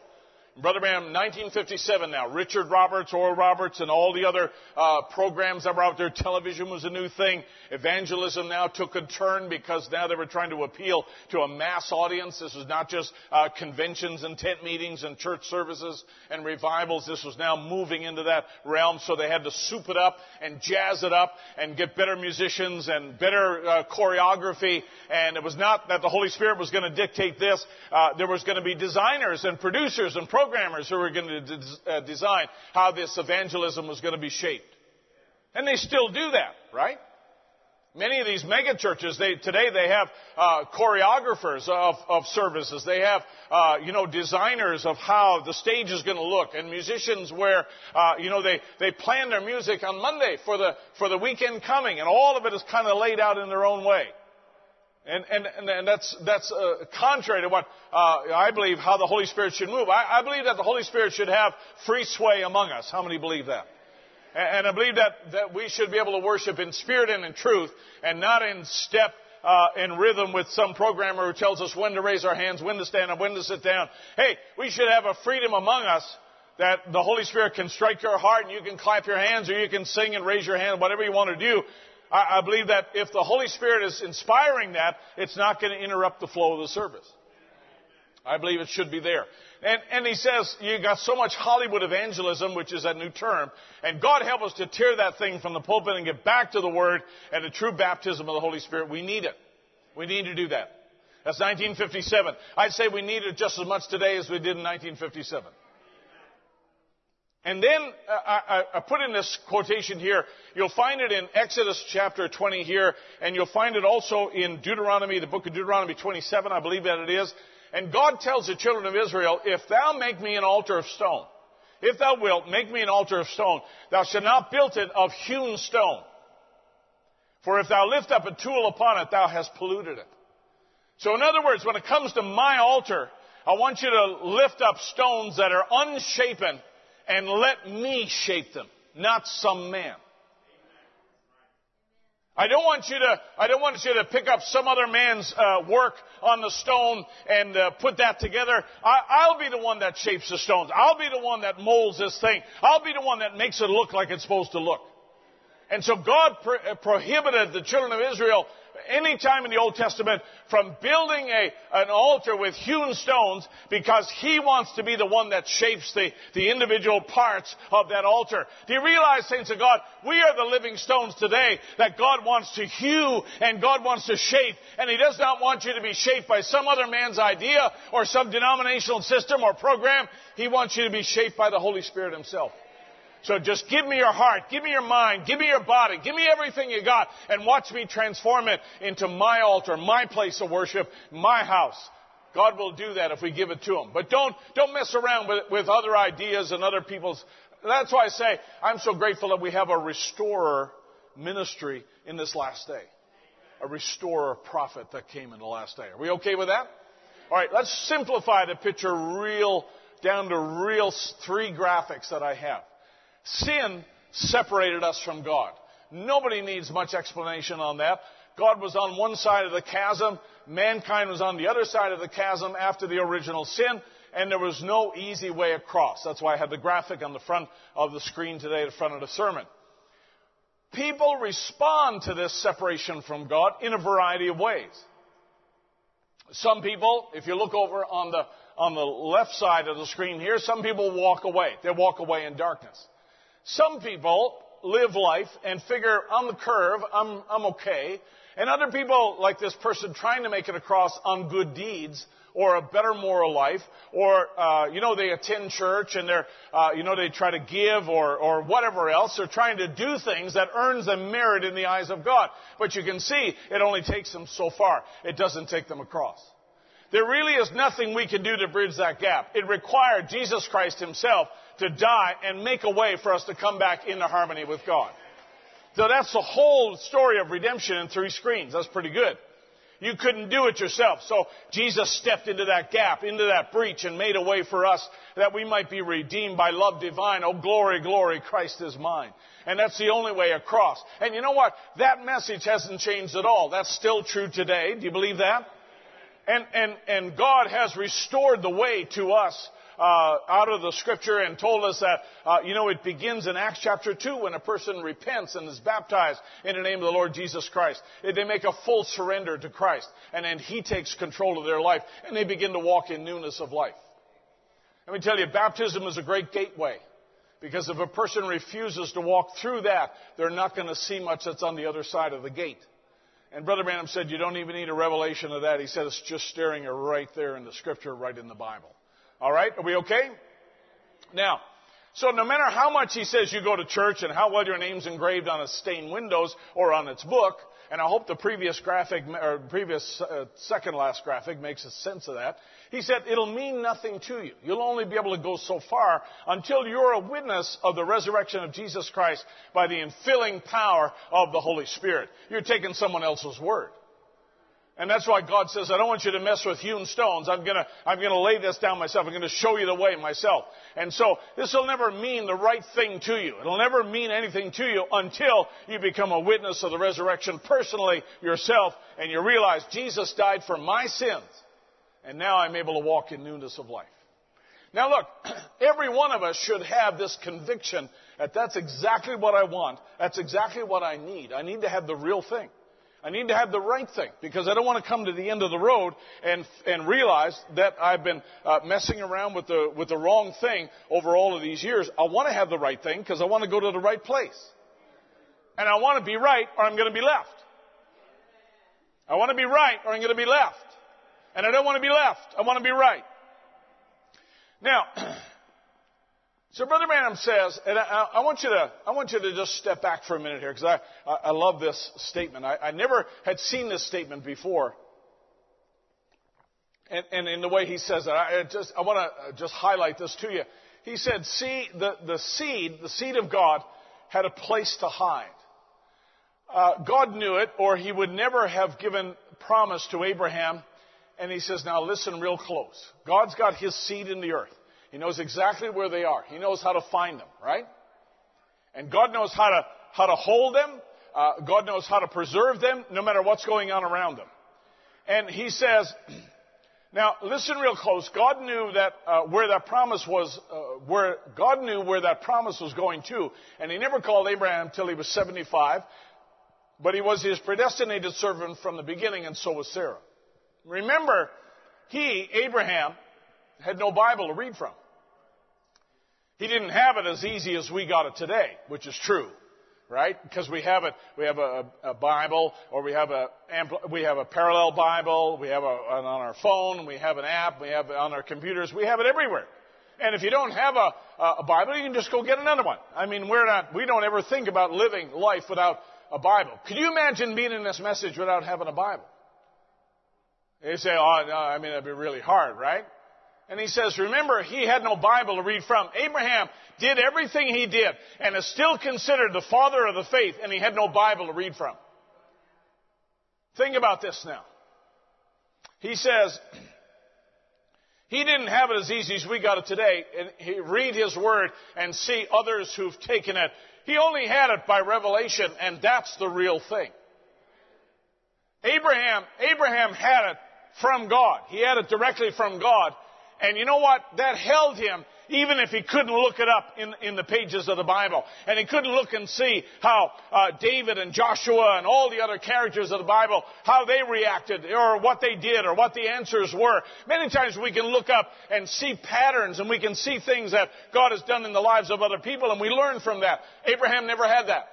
Brother Branham, 1957 now. Richard Roberts, Oral Roberts, and all the other uh, programs that were out there. Television was a new thing. Evangelism now took a turn because now they were trying to appeal to a mass audience. This was not just uh, conventions and tent meetings and church services and revivals. This was now moving into that realm. So they had to soup it up and jazz it up and get better musicians and better uh, choreography. And it was not that the Holy Spirit was going to dictate this. Uh, there was going to be designers and producers and programmers programmers who were going to de- uh, design how this evangelism was going to be shaped. And they still do that, right? Many of these mega churches, they, today they have uh, choreographers of, of, services. They have, uh, you know, designers of how the stage is going to look, and musicians where, uh, you know, they, they plan their music on Monday for the for the weekend coming, and all of it is kind of laid out in their own way. And, and, and, that's, that's uh, contrary to what uh, I believe how the Holy Spirit should move. I, I, believe that the Holy Spirit should have free sway among us. How many believe that? And, and I believe that, that we should be able to worship in spirit and in truth and not in step uh, in rhythm with some programmer who tells us when to raise our hands, when to stand up, when to sit down. Hey, we should have a freedom among us that the Holy Spirit can strike your heart and you can clap your hands or you can sing and raise your hand, whatever you want to do. I, I believe that if the Holy Spirit is inspiring that, it's not going to interrupt the flow of the service. I believe it should be there. And, and he says, you got so much Hollywood evangelism, which is a new term, and God help us to tear that thing from the pulpit and get back to the Word and the true baptism of the Holy Spirit. We need it. We need to do that. That's 1957. I'd say we need it just as much today as we did in 1957. And then uh, I, I, put in this quotation here. You'll find it in Exodus chapter 20 here, and you'll find it also in Deuteronomy, the book of Deuteronomy 27, I believe that it is. And God tells the children of Israel, if thou make me an altar of stone, if thou wilt make me an altar of stone, thou shalt not build it of hewn stone. For if thou lift up a tool upon it, thou hast polluted it. So in other words, when it comes to my altar, I want you to lift up stones that are unshapen and let me shape them, not some man. I don't want you to, I don't want you to pick up some other man's uh, work on the stone and uh, put that together. I, will be the one that shapes the stones. I'll be the one that molds this thing. I'll be the one that makes it look like it's supposed to look. And so God pro- uh, prohibited the children of Israel any time in the Old Testament from building a, an altar with hewn stones because he wants to be the one that shapes the, the individual parts of that altar. Do you realize, saints of God, we are the living stones today that God wants to hew and God wants to shape and he does not want you to be shaped by some other man's idea or some denominational system or program. He wants you to be shaped by the Holy Spirit himself. So just give me your heart, give me your mind, give me your body, give me everything you got, and watch me transform it into my altar, my place of worship, my house. God will do that if we give it to Him. But don't, don't mess around with, with other ideas and other people's. That's why I say I'm so grateful that we have a restorer ministry in this last day. A restorer prophet that came in the last day. Are we okay with that? All right, let's simplify the picture real, down to real three graphics that I have. Sin separated us from God. Nobody needs much explanation on that. God was on one side of the chasm, mankind was on the other side of the chasm after the original sin, and there was no easy way across. That's why I have the graphic on the front of the screen today, the front of the sermon. People respond to this separation from God in a variety of ways. Some people, if you look over on the, on the left side of the screen here, some people walk away. They walk away in darkness. Some people live life and figure on the curve, I'm, I'm okay. And other people, like this person trying to make it across on good deeds or a better moral life, or uh, you know they attend church and they're uh, you know they try to give or or whatever else. They're trying to do things that earns them merit in the eyes of God. But you can see it only takes them so far. It doesn't take them across. There really is nothing we can do to bridge that gap. It required Jesus Christ Himself to die and make a way for us to come back into harmony with God. So that's the whole story of redemption in three screens. That's pretty good. You couldn't do it yourself. So Jesus stepped into that gap, into that breach, and made a way for us that we might be redeemed by love divine. Oh, glory, glory, Christ is mine. And that's the only way across. And you know what? That message hasn't changed at all. That's still true today. Do you believe that? And, and, and God has restored the way to us uh, out of the scripture and told us that, uh, you know, it begins in Acts chapter 2 when a person repents and is baptized in the name of the Lord Jesus Christ. They make a full surrender to Christ and then He takes control of their life and they begin to walk in newness of life. Let me tell you, baptism is a great gateway. Because if a person refuses to walk through that, they're not going to see much that's on the other side of the gate. And Brother Branham said, you don't even need a revelation of that. He said it's just staring right there in the scripture, right in the Bible. All right? Are we okay? Now, so no matter how much he says you go to church and how well your name's engraved on its stained windows or on its book, and I hope the previous graphic, or previous uh, second last graphic makes a sense of that. He said it'll mean nothing to you. You'll only be able to go so far until you're a witness of the resurrection of Jesus Christ by the infilling power of the Holy Spirit. You're taking someone else's word. And that's why God says, I don't want you to mess with hewn stones. I'm gonna, I'm gonna lay this down myself. I'm gonna show you the way myself. And so, this will never mean the right thing to you. It'll never mean anything to you until you become a witness of the resurrection personally yourself and you realize Jesus died for my sins. And now I'm able to walk in newness of life. Now look, [clears throat] every one of us should have this conviction that that's exactly what I want. That's exactly what I need. I need to have the real thing. I need to have the right thing because I don't want to come to the end of the road and, and realize that I've been uh, messing around with the, with the wrong thing over all of these years. I want to have the right thing because I want to go to the right place. And I want to be right or I'm going to be left. I want to be right or I'm going to be left. And I don't want to be left. I want to be right. Now, [clears throat] So Brother Branham says, and I, I, want you to, I want you to just step back for a minute here because I, I, love this statement. I, I, never had seen this statement before. And, and in the way he says it, I just, I want to just highlight this to you. He said, see, the, the seed, the seed of God had a place to hide. Uh, God knew it or he would never have given promise to Abraham. And he says, now listen real close. God's got his seed in the earth. He knows exactly where they are. He knows how to find them, right? And God knows how to, how to hold them. Uh, God knows how to preserve them no matter what's going on around them. And he says, [clears throat] now listen real close. God knew that uh, where that promise was, uh, where God knew where that promise was going to, and He never called Abraham until he was 75. But he was his predestinated servant from the beginning, and so was Sarah. Remember, he, Abraham, had no Bible to read from. He didn't have it as easy as we got it today, which is true, right? Because we have it, we have a, a Bible, or we have a we have a parallel Bible, we have a, on our phone, we have an app, we have it on our computers, we have it everywhere. And if you don't have a, a Bible, you can just go get another one. I mean, we're not, we don't ever think about living life without a Bible. Could you imagine being in this message without having a Bible? You say, oh, no, I mean, that'd be really hard, right? And he says, remember, he had no Bible to read from. Abraham did everything he did and is still considered the father of the faith, and he had no Bible to read from. Think about this now. He says, [clears throat] he didn't have it as easy as we got it today. And he read his word and see others who've taken it. He only had it by revelation, and that's the real thing. Abraham, Abraham had it from God. He had it directly from God. And you know what? That held him even if he couldn't look it up in, in the pages of the Bible. And he couldn't look and see how uh, David and Joshua and all the other characters of the Bible, how they reacted or what they did or what the answers were. Many times we can look up and see patterns and we can see things that God has done in the lives of other people and we learn from that. Abraham never had that.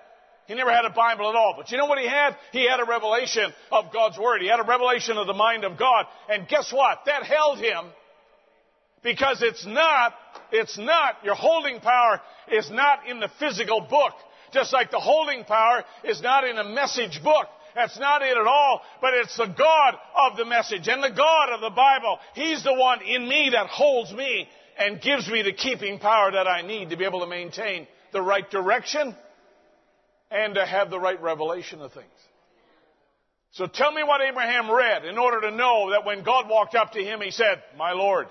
He never had a Bible at all. But you know what he had? He had a revelation of God's Word. He had a revelation of the mind of God. And guess what? That held him because it's not, it's not, your holding power is not in the physical book. Just like the holding power is not in a message book. That's not it at all, but it's the God of the message and the God of the Bible. He's the one in me that holds me and gives me the keeping power that I need to be able to maintain the right direction and to have the right revelation of things. So tell me what Abraham read in order to know that when God walked up to him, he said, My Lord.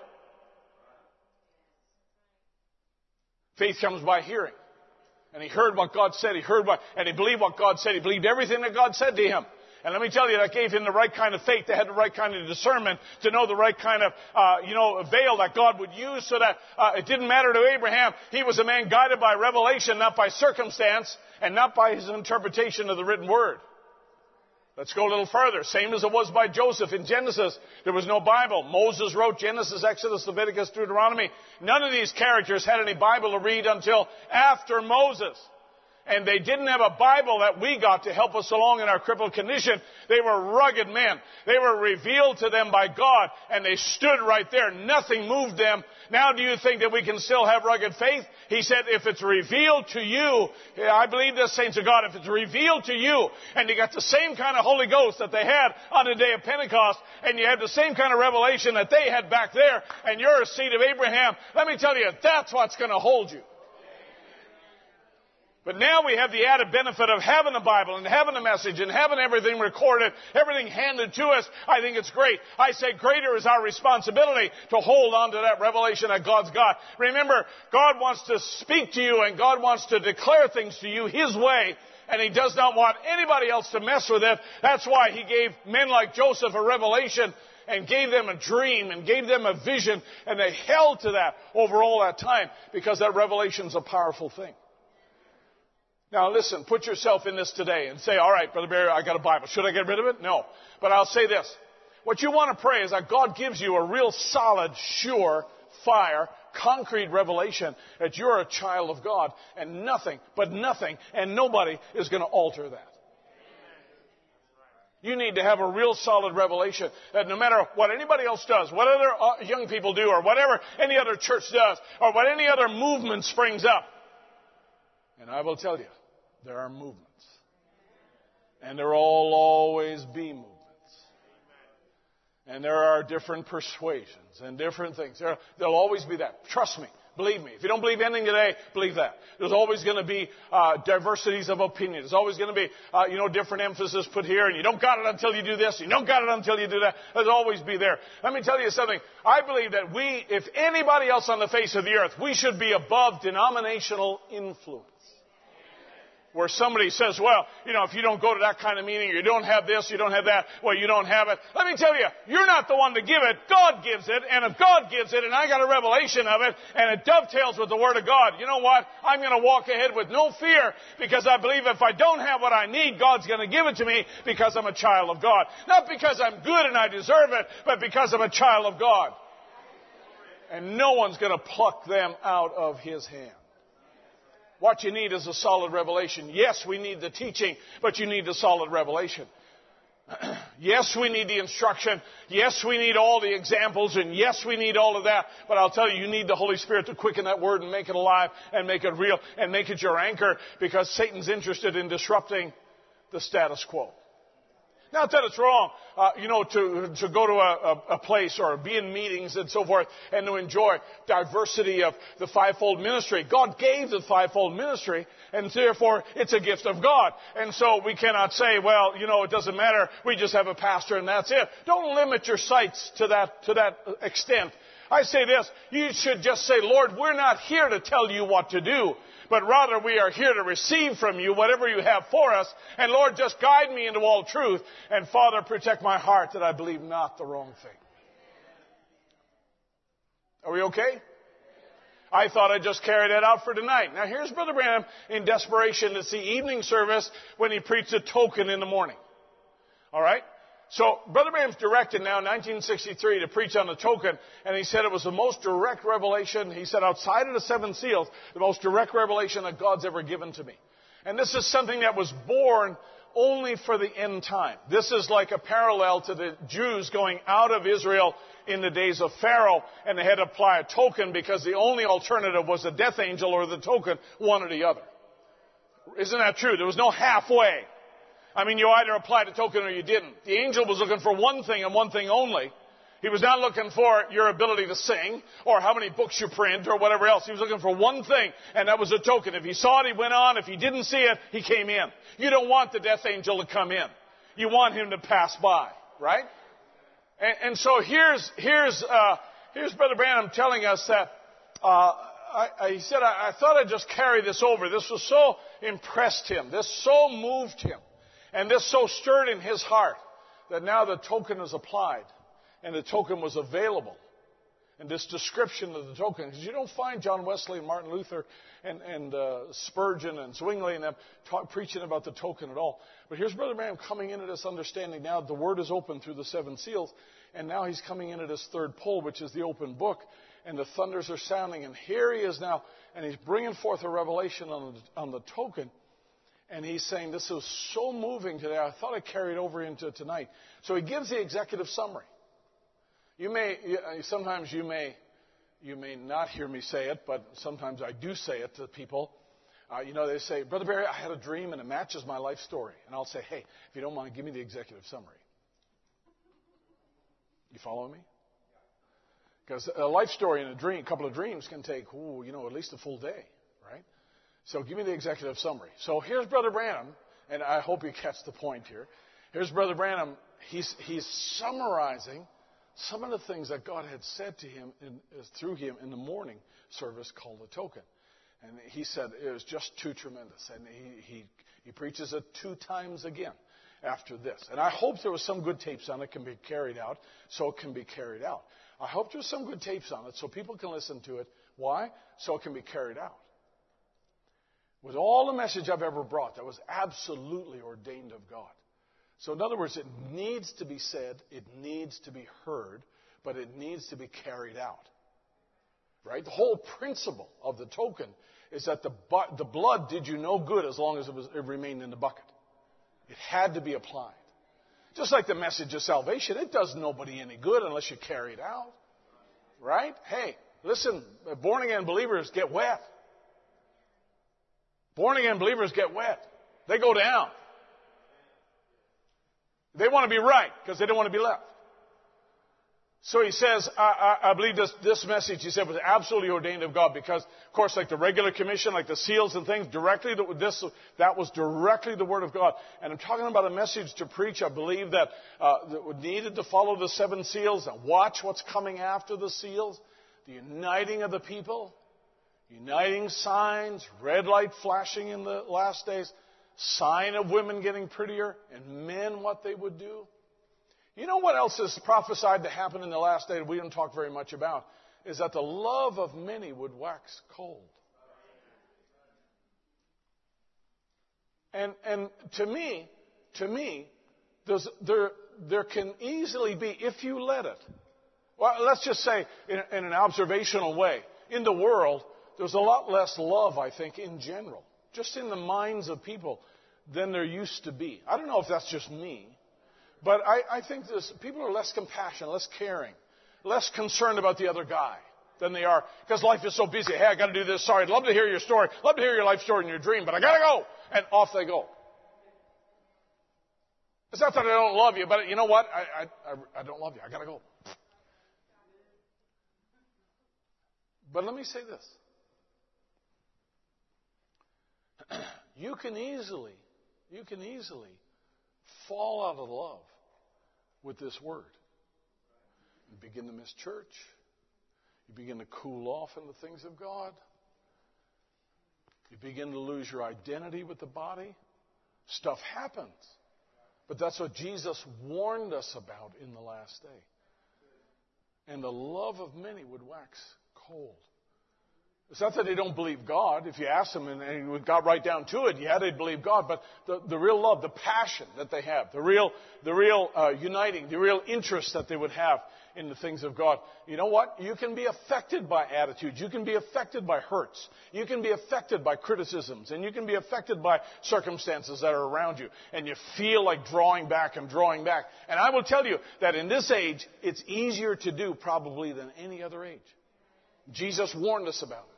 Faith comes by hearing. And he heard what God said. He heard what, and he believed what God said. He believed everything that God said to him. And let me tell you, that gave him the right kind of faith. They had the right kind of discernment to know the right kind of, uh, you know, veil that God would use so that uh, it didn't matter to Abraham. He was a man guided by revelation, not by circumstance, and not by his interpretation of the written word. Let's go a little further. Same as it was by Joseph in Genesis. There was no Bible. Moses wrote Genesis, Exodus, Leviticus, Deuteronomy. None of these characters had any Bible to read until after Moses and they didn't have a Bible that we got to help us along in our crippled condition. They were rugged men. They were revealed to them by God, and they stood right there. Nothing moved them. Now do you think that we can still have rugged faith? He said, if it's revealed to you, I believe this, saints of God, if it's revealed to you, and you got the same kind of Holy Ghost that they had on the day of Pentecost, and you have the same kind of revelation that they had back there, and you're a seed of Abraham, let me tell you, that's what's going to hold you. But now we have the added benefit of having the Bible and having the message and having everything recorded, everything handed to us. I think it's great. I say greater is our responsibility to hold on to that revelation that God's got. Remember, God wants to speak to you and God wants to declare things to you His way and He does not want anybody else to mess with it. That's why He gave men like Joseph a revelation and gave them a dream and gave them a vision and they held to that over all that time because that revelation is a powerful thing. Now listen, put yourself in this today and say, all right, Brother Barry, I got a Bible. Should I get rid of it? No. But I'll say this. What you want to pray is that God gives you a real solid, sure, fire, concrete revelation that you're a child of God and nothing, but nothing and nobody is going to alter that. You need to have a real solid revelation that no matter what anybody else does, what other uh, young people do, or whatever any other church does, or what any other movement springs up, and I will tell you, there are movements. And there will always be movements. And there are different persuasions and different things. There, will always be that. Trust me. Believe me. If you don't believe anything today, believe that. There's always going to be uh, diversities of opinion. There's always going to be, uh, you know, different emphasis put here, and you don't got it until you do this. You don't got it until you do that. There's always be there. Let me tell you something. I believe that we, if anybody else on the face of the earth, we should be above denominational influence. Where somebody says, well, you know, if you don't go to that kind of meeting, you don't have this, you don't have that, well, you don't have it. Let me tell you, you're not the one to give it. God gives it, and if God gives it, and I got a revelation of it, and it dovetails with the Word of God, you know what? I'm going to walk ahead with no fear, because I believe if I don't have what I need, God's going to give it to me, because I'm a child of God. Not because I'm good and I deserve it, but because I'm a child of God. And no one's going to pluck them out of His hand. What you need is a solid revelation. Yes, we need the teaching, but you need the solid revelation. [clears throat] yes, we need the instruction. Yes, we need all the examples, and yes, we need all of that. But I'll tell you, you need the Holy Spirit to quicken that word and make it alive and make it real and make it your anchor because Satan's interested in disrupting the status quo. Not that it's wrong, uh, you know, to, to go to a, a, place or be in meetings and so forth and to enjoy diversity of the fivefold ministry. God gave the fivefold ministry and therefore it's a gift of God. And so we cannot say, well, you know, it doesn't matter. We just have a pastor and that's it. Don't limit your sights to that, to that extent. I say this, you should just say, Lord, we're not here to tell you what to do but rather we are here to receive from you whatever you have for us. And Lord, just guide me into all truth. And Father, protect my heart that I believe not the wrong thing. Are we okay? I thought I'd just carry that out for tonight. Now here's Brother Branham in desperation. It's the evening service when he preached a token in the morning. Alright? So, Brother Branham's directed now in 1963 to preach on the token, and he said it was the most direct revelation, he said outside of the seven seals, the most direct revelation that God's ever given to me. And this is something that was born only for the end time. This is like a parallel to the Jews going out of Israel in the days of Pharaoh, and they had to apply a token because the only alternative was the death angel or the token, one or the other. Isn't that true? There was no halfway. I mean, you either applied a token or you didn't. The angel was looking for one thing and one thing only. He was not looking for your ability to sing or how many books you print or whatever else. He was looking for one thing, and that was a token. If he saw it, he went on. If he didn't see it, he came in. You don't want the death angel to come in. You want him to pass by, right? And, and so here's here's uh, here's Brother Branham telling us that uh, I, I, he said I, I thought I'd just carry this over. This was so impressed him. This so moved him. And this so stirred in his heart that now the token is applied and the token was available. And this description of the token, because you don't find John Wesley and Martin Luther and, and uh, Spurgeon and Zwingli and them talk, preaching about the token at all. But here's Brother Branham coming into this understanding now. The Word is open through the seven seals, and now he's coming into this third pull, which is the open book, and the thunders are sounding. And here he is now, and he's bringing forth a revelation on the, on the token and he's saying, This was so moving today, I thought I'd carry it over into tonight. So he gives the executive summary. You may, uh, sometimes you may, you may not hear me say it, but sometimes I do say it to people. Uh, you know, they say, Brother Barry, I had a dream and it matches my life story. And I'll say, hey, if you don't mind, give me the executive summary. You follow me? Because a life story and a dream, a couple of dreams can take, ooh, you know, at least a full day? So give me the executive summary. So here's Brother Branham, and I hope you catch the point here. Here's Brother Branham. He's, he's summarizing some of the things that God had said to him in, through him in the morning service called the token. And he said it was just too tremendous. And he, he, he preaches it two times again after this. And I hope there was some good tapes on it can be carried out, so it can be carried out. I hope there's some good tapes on it so people can listen to it. Why? So it can be carried out with all the message I've ever brought that was absolutely ordained of God. So, in other words, it needs to be said, it needs to be heard, but it needs to be carried out. Right? The whole principle of the token is that the, bu- the blood did you no good as long as it, was, it remained in the bucket. It had to be applied. Just like the message of salvation, it does nobody any good unless you carry it out. Right? Hey, listen, born again believers get wet. Born again believers get wet. They go down. They want to be right because they don't want to be left. So he says, I, I, I believe this, this message, he said, was absolutely ordained of God because, of course, like the regular commission, like the seals and things, directly, this, that was directly the Word of God. And I'm talking about a message to preach. I believe that, uh, that needed to follow the seven seals and watch what's coming after the seals, the uniting of the people uniting signs, red light flashing in the last days. sign of women getting prettier and men what they would do. You know what else is prophesied to happen in the last day we don't talk very much about? Is that the love of many would wax cold. And, and to me, to me, there, there can easily be, if you let it, well, let's just say in, in an observational way, in the world, there's a lot less love, I think, in general, just in the minds of people than there used to be. I don't know if that's just me, but I, I think this, people are less compassionate, less caring, less concerned about the other guy than they are because life is so busy. Hey, I got to do this. Sorry, I'd love to hear your story. Love to hear your life story and your dream, but I got to go. And off they go. It's not that I don't love you, but you know what? I, I, I don't love you. I got to go. But let me say this. You can easily, you can easily fall out of love with this word. You begin to miss church. You begin to cool off in the things of God. You begin to lose your identity with the body. Stuff happens. But that's what Jesus warned us about in the last day. And the love of many would wax cold. It's not that they don't believe God. If you ask them and, we got right down to it, yeah, they believe God. But the, the real love, the passion that they have, the real, the real uh, uniting, the real interest that they would have in the things of God. You know what? You can be affected by attitudes. You can be affected by hurts. You can be affected by criticisms. And you can be affected by circumstances that are around you. And you feel like drawing back and drawing back. And I will tell you that in this age, it's easier to do probably than any other age. Jesus warned us about it.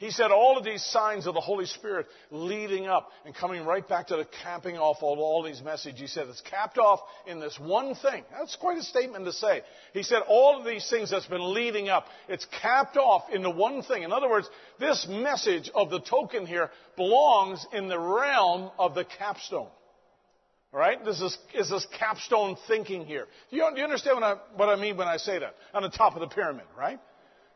He said all of these signs of the Holy Spirit leading up and coming right back to the capping off of all these messages. He said it's capped off in this one thing. That's quite a statement to say. He said all of these things that's been leading up, it's capped off in the one thing. In other words, this message of the token here belongs in the realm of the capstone. All right? This is, is this capstone thinking here. Do you, do you understand what I, what I mean when I say that? On the top of the pyramid, right?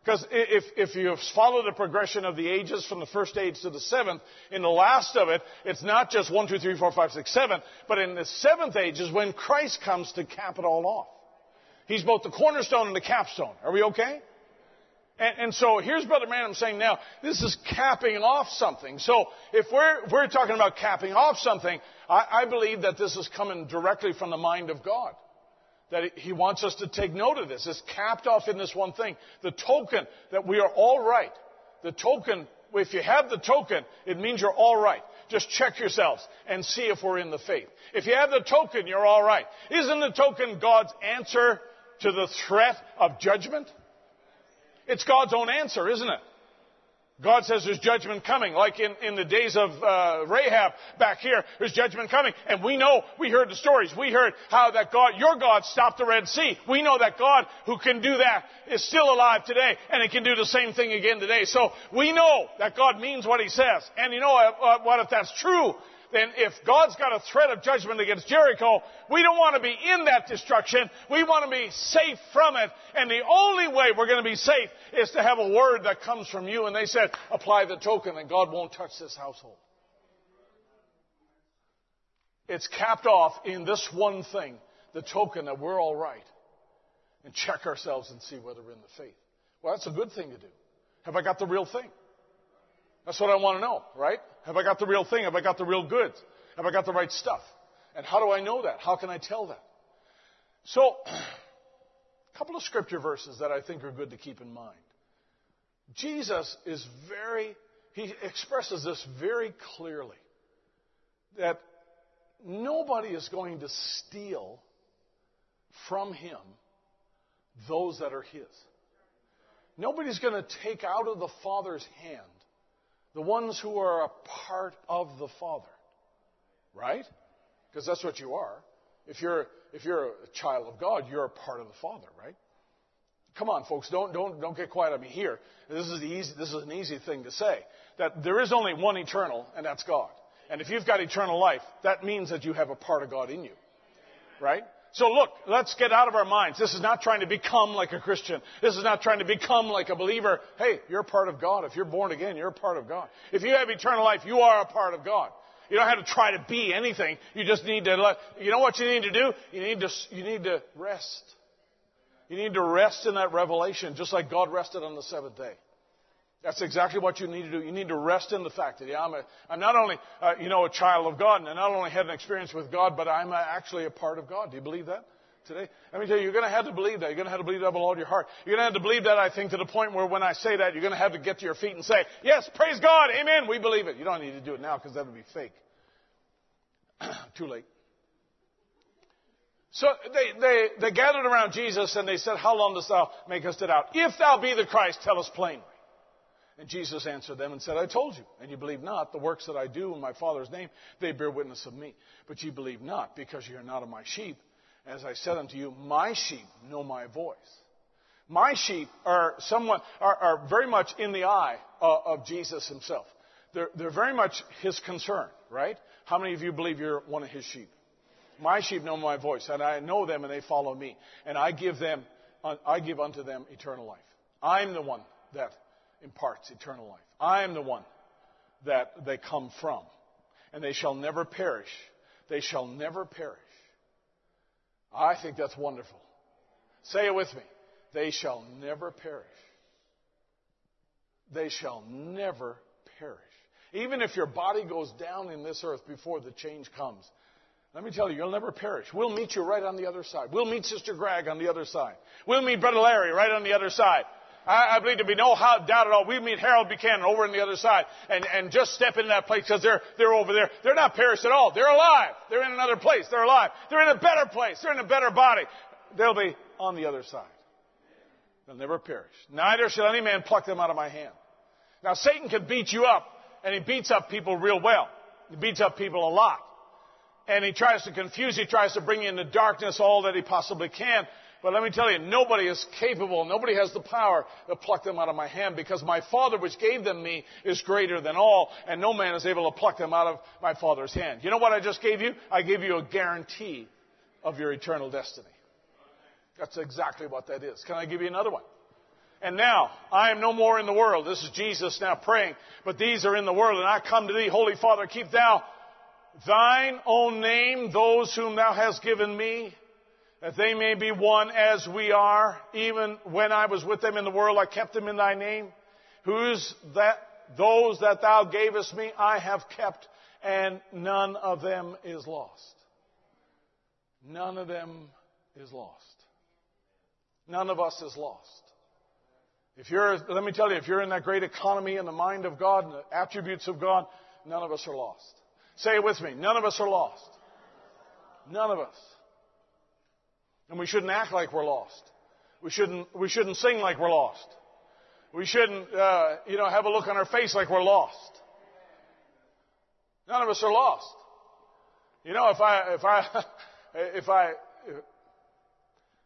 Because if, if you follow the progression of the ages from the first age to the seventh, in the last of it, it's not just one, two, three, four, five, six, seven, but in the seventh age is when Christ comes to cap it all off. He's both the cornerstone and the capstone. Are we okay? And, and, so here's Brother Branham saying now, this is capping off something. So if we're, we're talking about capping off something, I, I believe that this is coming directly from the mind of God that he wants us to take note of this. It's capped off in this one thing. The token that we are all right. The token, if you have the token, it means you're all right. Just check yourselves and see if we're in the faith. If you have the token, you're all right. Isn't the token God's answer to the threat of judgment? It's God's own answer, isn't it? God says there's judgment coming, like in, in the days of uh, Rahab back here, there's judgment coming. And we know, we heard the stories, we heard how that God, your God stopped the Red Sea. We know that God who can do that is still alive today, and He can do the same thing again today. So we know that God means what He says. And you know uh, what, if that's true, then if God's got a threat of judgment against Jericho, we don't want to be in that destruction. We want to be safe from it. And the only way we're going to be safe is to have a word that comes from you. And they said, apply the token and God won't touch this household. It's capped off in this one thing, the token that we're all right. And check ourselves and see whether we're in the faith. Well, that's a good thing to do. Have I got the real thing? That's what I want to know, right? Have I got the real thing? Have I got the real goods? Have I got the right stuff? And how do I know that? How can I tell that? So, a [clears throat] couple of scripture verses that I think are good to keep in mind. Jesus is very, he expresses this very clearly that nobody is going to steal from him those that are his. Nobody's going to take out of the Father's hand the ones who are a part of the Father. Right? Because that's what you are. If you're, if you're a child of God, you're a part of the Father, right? Come on, folks, don't, don't, don't get quiet on me here. This is, easy, this is an easy thing to say. That there is only one eternal, and that's God. And if you've got eternal life, that means that you have a part of God in you. Right? So look, let's get out of our minds. This is not trying to become like a Christian. This is not trying to become like a believer. Hey, you're part of God. If you're born again, you're a part of God. If you have eternal life, you are a part of God. You don't have to try to be anything. You just need to let, you know what you need to do? You need to, you need to rest. You need to rest in that revelation, just like God rested on the seventh day. That's exactly what you need to do. You need to rest in the fact that yeah, I'm, a, I'm not only, uh, you know, a child of God, and I not only had an experience with God, but I'm actually a part of God. Do you believe that today? Let me tell you, you're going to have to believe that. You're going to have to believe that with all your heart. You're going to have to believe that, I think, to the point where when I say that, you're going to have to get to your feet and say, yes, praise God, amen, we believe it. You don't need to do it now because that would be fake. [clears throat] Too late. So they, they, they gathered around Jesus and they said, How long dost thou make us to doubt? If thou be the Christ, tell us plainly. And Jesus answered them and said, I told you, and you believe not. The works that I do in my Father's name, they bear witness of me. But ye believe not, because ye are not of my sheep. As I said unto you, my sheep know my voice. My sheep are somewhat, are, are very much in the eye of, of Jesus himself. They're, they're very much his concern, right? How many of you believe you're one of his sheep? My sheep know my voice, and I know them, and they follow me. And I give them, I give unto them eternal life. I'm the one that imparts eternal life. I am the one that they come from. And they shall never perish. They shall never perish. I think that's wonderful. Say it with me. They shall never perish. They shall never perish. Even if your body goes down in this earth before the change comes, let me tell you, you'll never perish. We'll meet you right on the other side. We'll meet Sister Greg on the other side. We'll meet Brother Larry right on the other side. I, I believe there be no doubt at all. We meet Harold Buchanan over on the other side and, and just step into that place because they're, they're over there. They're not perished at all. They're alive. They're in another place. They're alive. They're in a better place. They're in a better body. They'll be on the other side. They'll never perish. Neither shall any man pluck them out of my hand. Now Satan can beat you up and he beats up people real well. He beats up people a lot. And he tries to confuse, he tries to bring you into darkness all that he possibly can. But let me tell you, nobody is capable, nobody has the power to pluck them out of my hand because my Father which gave them me is greater than all, and no man is able to pluck them out of my Father's hand. You know what I just gave you? I gave you a guarantee of your eternal destiny. That's exactly what that is. Can I give you another one? And now, I am no more in the world. This is Jesus now praying. But these are in the world, and I come to thee, Holy Father, keep thou thine own name, those whom thou hast given me, that they may be one as we are. Even when I was with them in the world, I kept them in thy name. Whose that, those that thou gavest me, I have kept, and none of them is lost. None of them is lost. None of us is lost. If you're, let me tell you, if you're in that great economy in the mind of God and the attributes of God, none of us are lost. Say it with me. None of us are lost. None of us. And we shouldn't act like we're lost. We shouldn't, we shouldn't sing like we're lost. We shouldn't, uh, you know, have a look on our face like we're lost. None of us are lost. You know, if I, if I, [laughs] if I,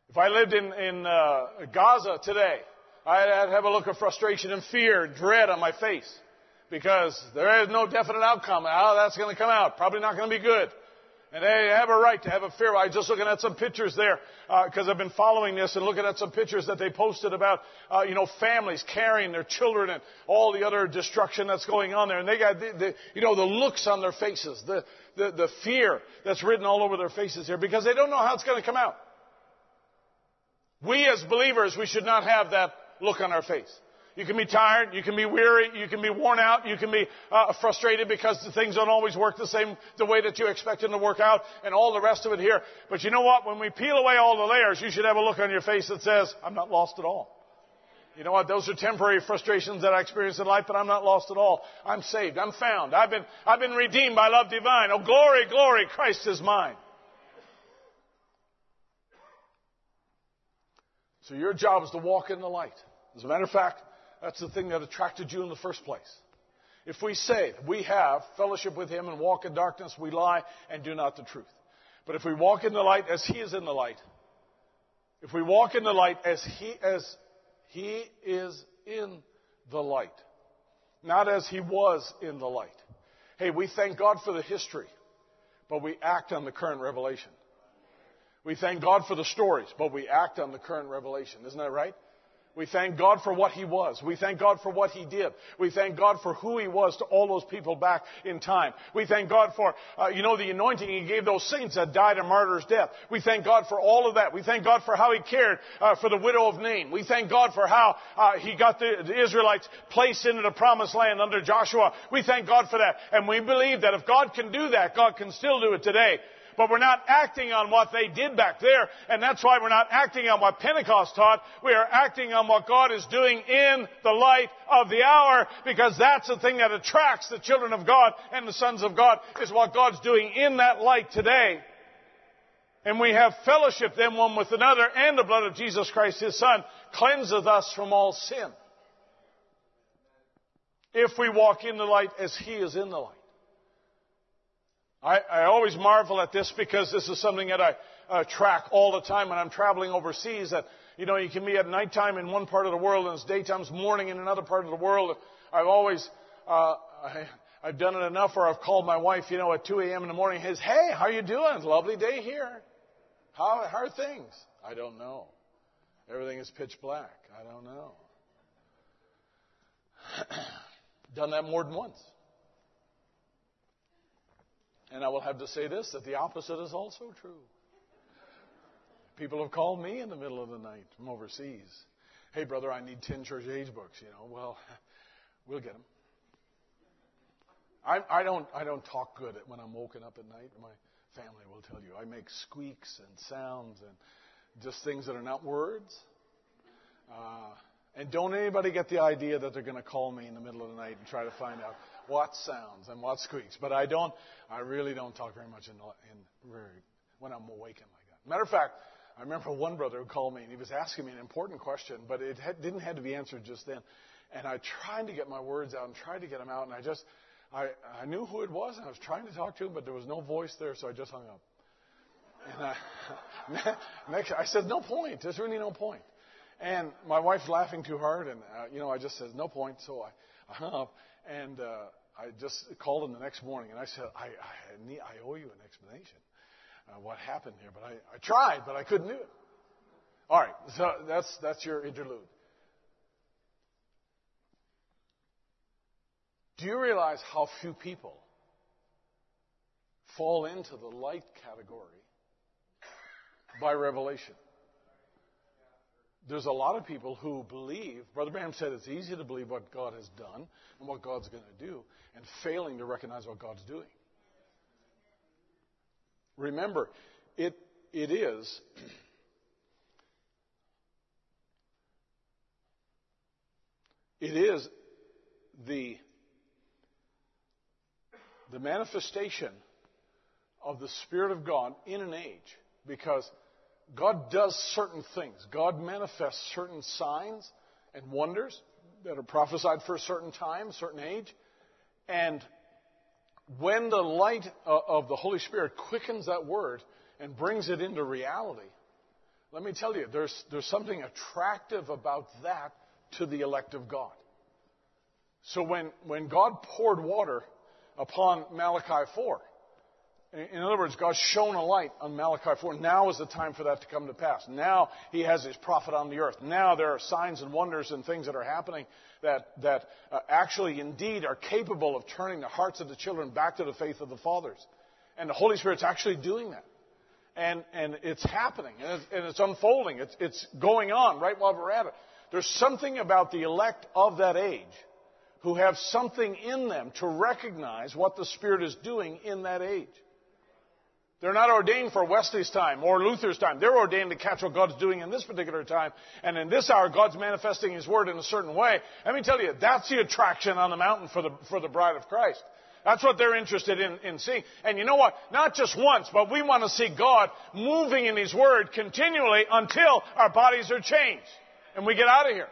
if I lived in, in uh, Gaza today, I'd have a look of frustration and fear, and dread on my face because there is no definite outcome. How that's going to come out? Probably not going to be good. And they have a right to have a fear. I was just looking at some pictures there because uh, I've been following this and looking at some pictures that they posted about, uh, you know, families carrying their children and all the other destruction that's going on there. And they got, the, the, you know, the looks on their faces, the, the, the fear that's written all over their faces here because they don't know how it's going to come out. We as believers, we should not have that look on our face. You can be tired, you can be weary, you can be worn out, you can be uh, frustrated because the things don't always work the same the way that you expect them to work out, and all the rest of it here. But you know what? When we peel away all the layers, you should have a look on your face that says, "I'm not lost at all." You know what? Those are temporary frustrations that I experience in life, but I'm not lost at all. I'm saved. I'm found. I've been, I've been redeemed by love divine. Oh, glory, glory, Christ is mine. So your job is to walk in the light. As a matter of fact, that's the thing that attracted you in the first place. If we say we have fellowship with Him and walk in darkness, we lie and do not the truth. But if we walk in the light as He is in the light, if we walk in the light as He, as He is in the light, not as He was in the light. Hey, we thank God for the history, but we act on the current revelation. We thank God for the stories, but we act on the current revelation. Isn't that right? We thank God for what He was. We thank God for what He did. We thank God for who He was to all those people back in time. We thank God for, uh, you know, the anointing He gave those saints that died a martyr's death. We thank God for all of that. We thank God for how He cared uh, for the widow of Nain. We thank God for how uh, He got the, the Israelites placed into the promised land under Joshua. We thank God for that. And we believe that if God can do that, God can still do it today but we're not acting on what they did back there, and that's why we're not acting on what Pentecost taught. We are acting on what God is doing in the light of the hour, because that's the thing that attracts the children of God and the sons of God, is what God's doing in that light today. And we have fellowship then one with another, and the blood of Jesus Christ, His Son, cleanseth us from all sin. If we walk in the light as He is in the light. I, I always marvel at this because this is something that I uh, track all the time when I'm traveling overseas. That you know, you can be at nighttime in one part of the world and it's daytime's morning in another part of the world. I've always uh, I, I've done it enough where I've called my wife, you know, at 2 a.m. in the morning. Says, "Hey, how you doing? Lovely day here. How, how are things?" I don't know. Everything is pitch black. I don't know. [clears throat] done that more than once. And I will have to say this that the opposite is also true. People have called me in the middle of the night from overseas. Hey, brother, I need 10 church age books. You know, well, [laughs] we'll get them. I, I, don't, I don't talk good when I'm woken up at night. My family will tell you. I make squeaks and sounds and just things that are not words. Uh, and don't anybody get the idea that they're going to call me in the middle of the night and try to find out what sounds and what squeaks. But I don't, I really don't talk very much in, in very, when I'm awakened like that. Matter of fact, I remember one brother who called me and he was asking me an important question, but it had, didn't have to be answered just then. And I tried to get my words out and tried to get them out, and I just, I, I knew who it was, and I was trying to talk to him, but there was no voice there, so I just hung up. And I, [laughs] next, I said, no point. There's really no point. And my wife's laughing too hard, and uh, you know, I just said no point, so I, I hung up. And uh, I just called him the next morning and I said, I, I, need, I owe you an explanation. Uh, what happened here? But I, I tried, but I couldn't do it. All right, so that's, that's your interlude. Do you realize how few people fall into the light category by revelation? There's a lot of people who believe, Brother Branham said it's easy to believe what God has done and what God's going to do, and failing to recognize what God's doing. Remember, it, it is. [clears throat] It is the, the manifestation of the Spirit of God in an age because God does certain things. God manifests certain signs and wonders that are prophesied for a certain time, certain age. And when the light uh, of the Holy Spirit quickens that word and brings it into reality, let me tell you, there's, there's something attractive about that to the elect of God. So when, when God poured water upon Malachi 4, in other words, God shone a light on Malachi 4. Now is the time for that to come to pass. Now He has His prophet on the earth. Now there are signs and wonders and things that are happening that, that uh, actually indeed are capable of turning the hearts of the children back to the faith of the fathers. And the Holy Spirit's actually doing that. And, and it's happening and it's, and it's unfolding. It's, it's going on right while we're at it. There's something about the elect of that age who have something in them to recognize what the Spirit is doing in that age. They're not ordained for Wesley's time or Luther's time. They're ordained to catch what God's doing in this particular time. And in this hour, God's manifesting His Word in a certain way. Let me tell you, that's the attraction on the mountain for the, for the bride of Christ. That's what they're interested in, in seeing. And you know what? Not just once, but we want to see God moving in His Word continually until our bodies are changed and we get out of here.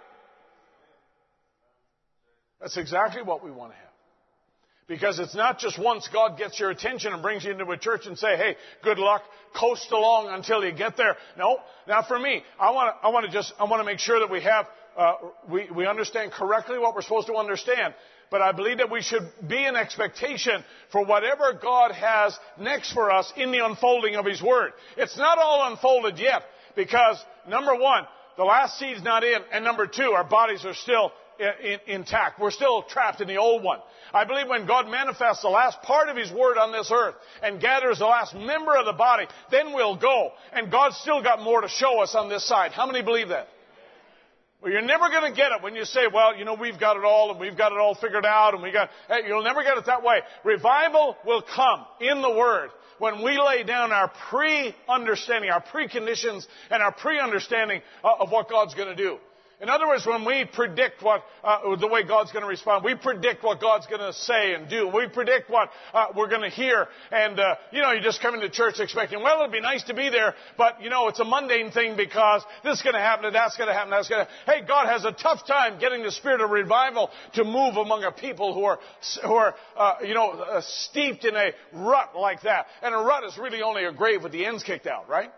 That's exactly what we want to have. Because it's not just once God gets your attention and brings you into a church and say, hey, good luck, coast along until you get there. No, not for me. I want to, I want to just, I want to make sure that we have, uh, we, we understand correctly what we're supposed to understand. but I believe that we should be in expectation for whatever God has next for us in the unfolding of His Word. It's not all unfolded yet because number one, the last seed's not in, and number two, our bodies are still intact. We're still trapped in the old one. I believe when God manifests the last part of His Word on this earth and gathers the last member of the body, then we'll go. And God's still got more to show us on this side. How many believe that? Well, you're never going to get it when you say, well, you know, we've got it all and we've got it all figured out and we got, hey, you'll never get it that way. Revival will come in the Word when we lay down our pre-understanding, our preconditions and our pre-understanding uh, of what God's going to do. In other words, when we predict what uh, the way God's going to respond, we predict what God's going to say and do. We predict what uh, we're going to hear, and uh, you know, you just come into church expecting, well, it'd be nice to be there, but you know, it's a mundane thing because this is going to happen and that's going to happen. That's going to. Hey, God has a tough time getting the spirit of revival to move among a people who are who are uh, you know uh, steeped in a rut like that. And a rut is really only a grave with the ends kicked out, right?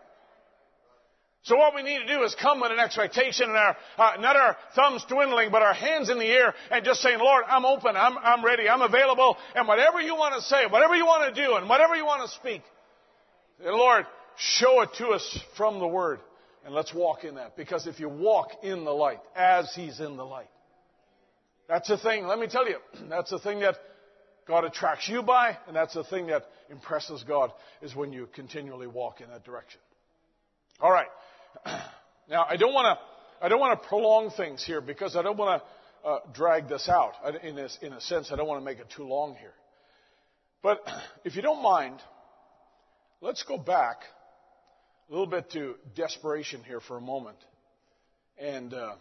So what we need to do is come with an expectation and our, uh, not our thumbs dwindling, but our hands in the air and just saying, Lord, I'm open, I'm, I'm ready, I'm available, and whatever you want to say, whatever you want to do, and whatever you want to speak, Lord, show it to us from the Word. And let's walk in that. Because if you walk in the light, as He's in the light, that's the thing, let me tell you, [clears throat] that's the thing that God attracts you by, and that's the thing that impresses God, is when you continually walk in that direction. All right. [clears throat] Now, I don't want to, I don't want to prolong things here because I don't want to uh, drag this out. In a, in a sense, I don't want to make it too long here. But [clears throat] if you don't mind, let's go back a little bit to desperation here for a moment. And uh,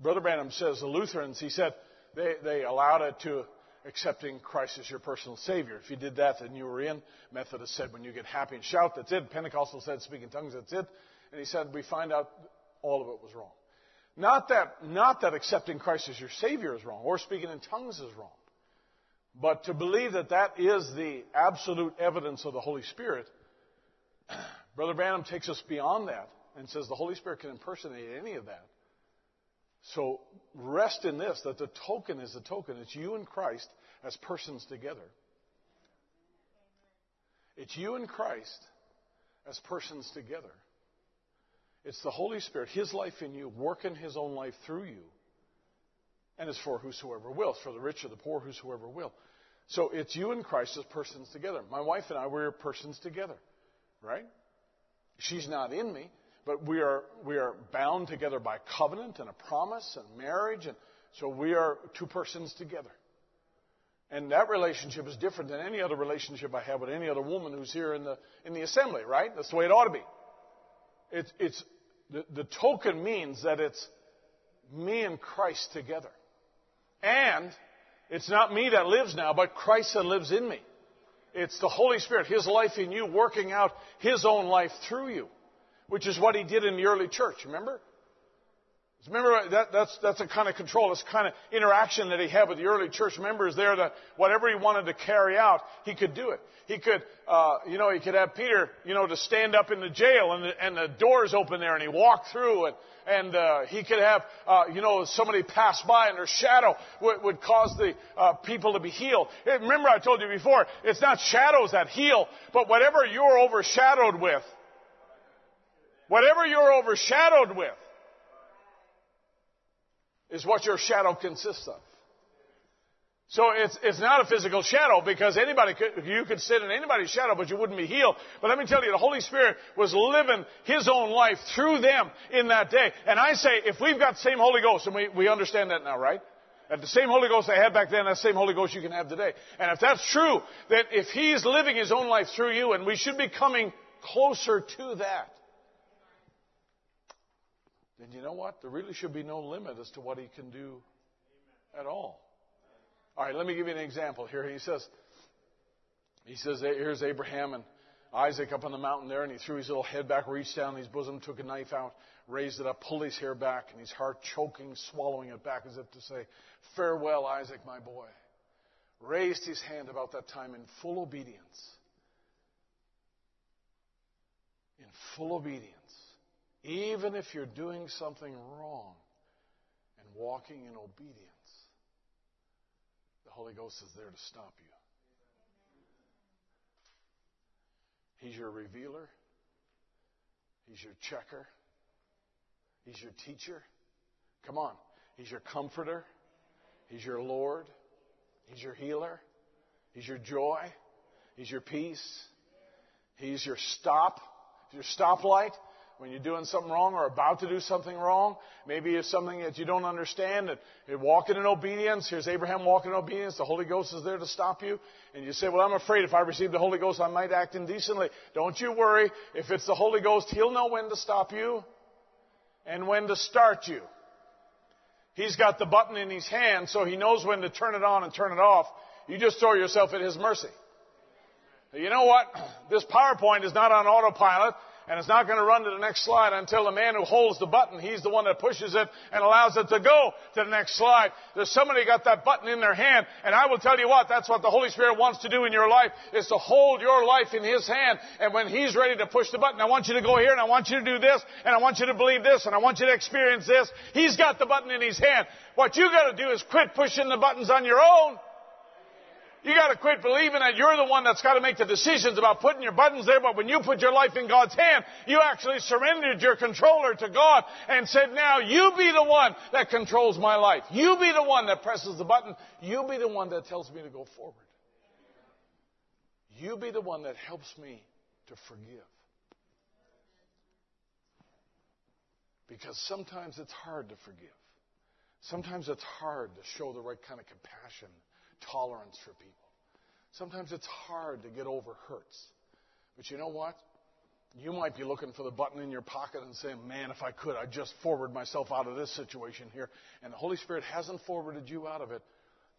Brother Branham says the Lutherans, he said, they, they allowed it to accepting Christ as your personal Savior. If you did that, then you were in. Methodist said when you get happy and shout, that's it. Pentecostal said speak in tongues, that's it. And he said, we find out all of it was wrong. Not that, not that accepting Christ as your Savior is wrong, or speaking in tongues is wrong. But to believe that that is the absolute evidence of the Holy Spirit, [clears throat] Brother Branham takes us beyond that and says the Holy Spirit can impersonate any of that. So rest in this, that the token is the token. It's you and Christ as persons together. It's you and Christ as persons together. It's the Holy Spirit, His life in you, working His own life through you. And it's for whosoever will. It's for the rich or the poor, whosoever will. So it's you and Christ as persons together. My wife and I, we're persons together. Right? She's not in me, but we are, we are bound together by covenant and a promise and marriage. And so we are two persons together. And that relationship is different than any other relationship I have with any other woman who's here in the, in the assembly, right? That's the way it ought to be. It's, it's, the, the token means that it's me and Christ together. And it's not me that lives now, but Christ that lives in me. It's the Holy Spirit, His life in you, working out His own life through you, which is what He did in the early church, remember? Remember, that, that's, that's a kind of control, this kind of interaction that he had with the early church members there that whatever he wanted to carry out, he could do it. He could, uh, you know, he could have Peter, you know, to stand up in the jail and the, and the doors open there and he walked through and, and uh, he could have, uh, you know, somebody pass by and their shadow would, would cause the uh, people to be healed. Remember I told you before, it's not shadows that heal, but whatever you're overshadowed with, whatever you're overshadowed with, is what your shadow consists of. So it's, it's not a physical shadow because anybody could, you could sit in anybody's shadow, but you wouldn't be healed. But let me tell you, the Holy Spirit was living His own life through them in that day. And I say, if we've got the same Holy Ghost, and we, we understand that now, right? That the same Holy Ghost they had back then, that same Holy Ghost you can have today. And if that's true, that if He's living His own life through you, and we should be coming closer to that, then you know what? There really should be no limit as to what he can do at all. All right, let me give you an example here. He says, he says, here's Abraham and Isaac up on the mountain there, and he threw his little head back, reached down in his bosom, took a knife out, raised it up, pulled his hair back, and his heart choking, swallowing it back as if to say, Farewell, Isaac, my boy. Raised his hand about that time in full obedience. In full obedience. Even if you're doing something wrong and walking in obedience. the Holy Ghost is there to stop you. He's your revealer. He's your checker. He's your teacher. Come on. He's your comforter. He's your Lord. He's your healer. He's your joy. He's your peace. He's your stop, your stoplight when you're doing something wrong or about to do something wrong. Maybe it's something that you don't understand and you're walking in obedience. Here's Abraham walking in obedience. The Holy Ghost is there to stop you. And you say, well, I'm afraid if I receive the Holy Ghost, I might act indecently. Don't you worry. If it's the Holy Ghost, He'll know when to stop you and when to start you. He's got the button in His hand, so He knows when to turn it on and turn it off. You just throw yourself at His mercy. You know what? This PowerPoint is not on autopilot and it's not going to run to the next slide until the man who holds the button, he's the one that pushes it and allows it to go to the next slide. There's somebody got that button in their hand, and I will tell you what, that's what the Holy Spirit wants to do in your life, is to hold your life in His hand, and when He's ready to push the button, I want you to go here, and I want you to do this, and I want you to believe this, and I want you to experience this. He's got the button in His hand. What you gotta do is quit pushing the buttons on your own. You gotta quit believing that you're the one that's gotta make the decisions about putting your buttons there, but when you put your life in God's hand, you actually surrendered your controller to God and said, now you be the one that controls my life. You be the one that presses the button. You be the one that tells me to go forward. You be the one that helps me to forgive. Because sometimes it's hard to forgive. Sometimes it's hard to show the right kind of compassion tolerance for people. Sometimes it's hard to get over hurts. But you know what? You might be looking for the button in your pocket and saying, Man, if I could, I'd just forward myself out of this situation here. And the Holy Spirit hasn't forwarded you out of it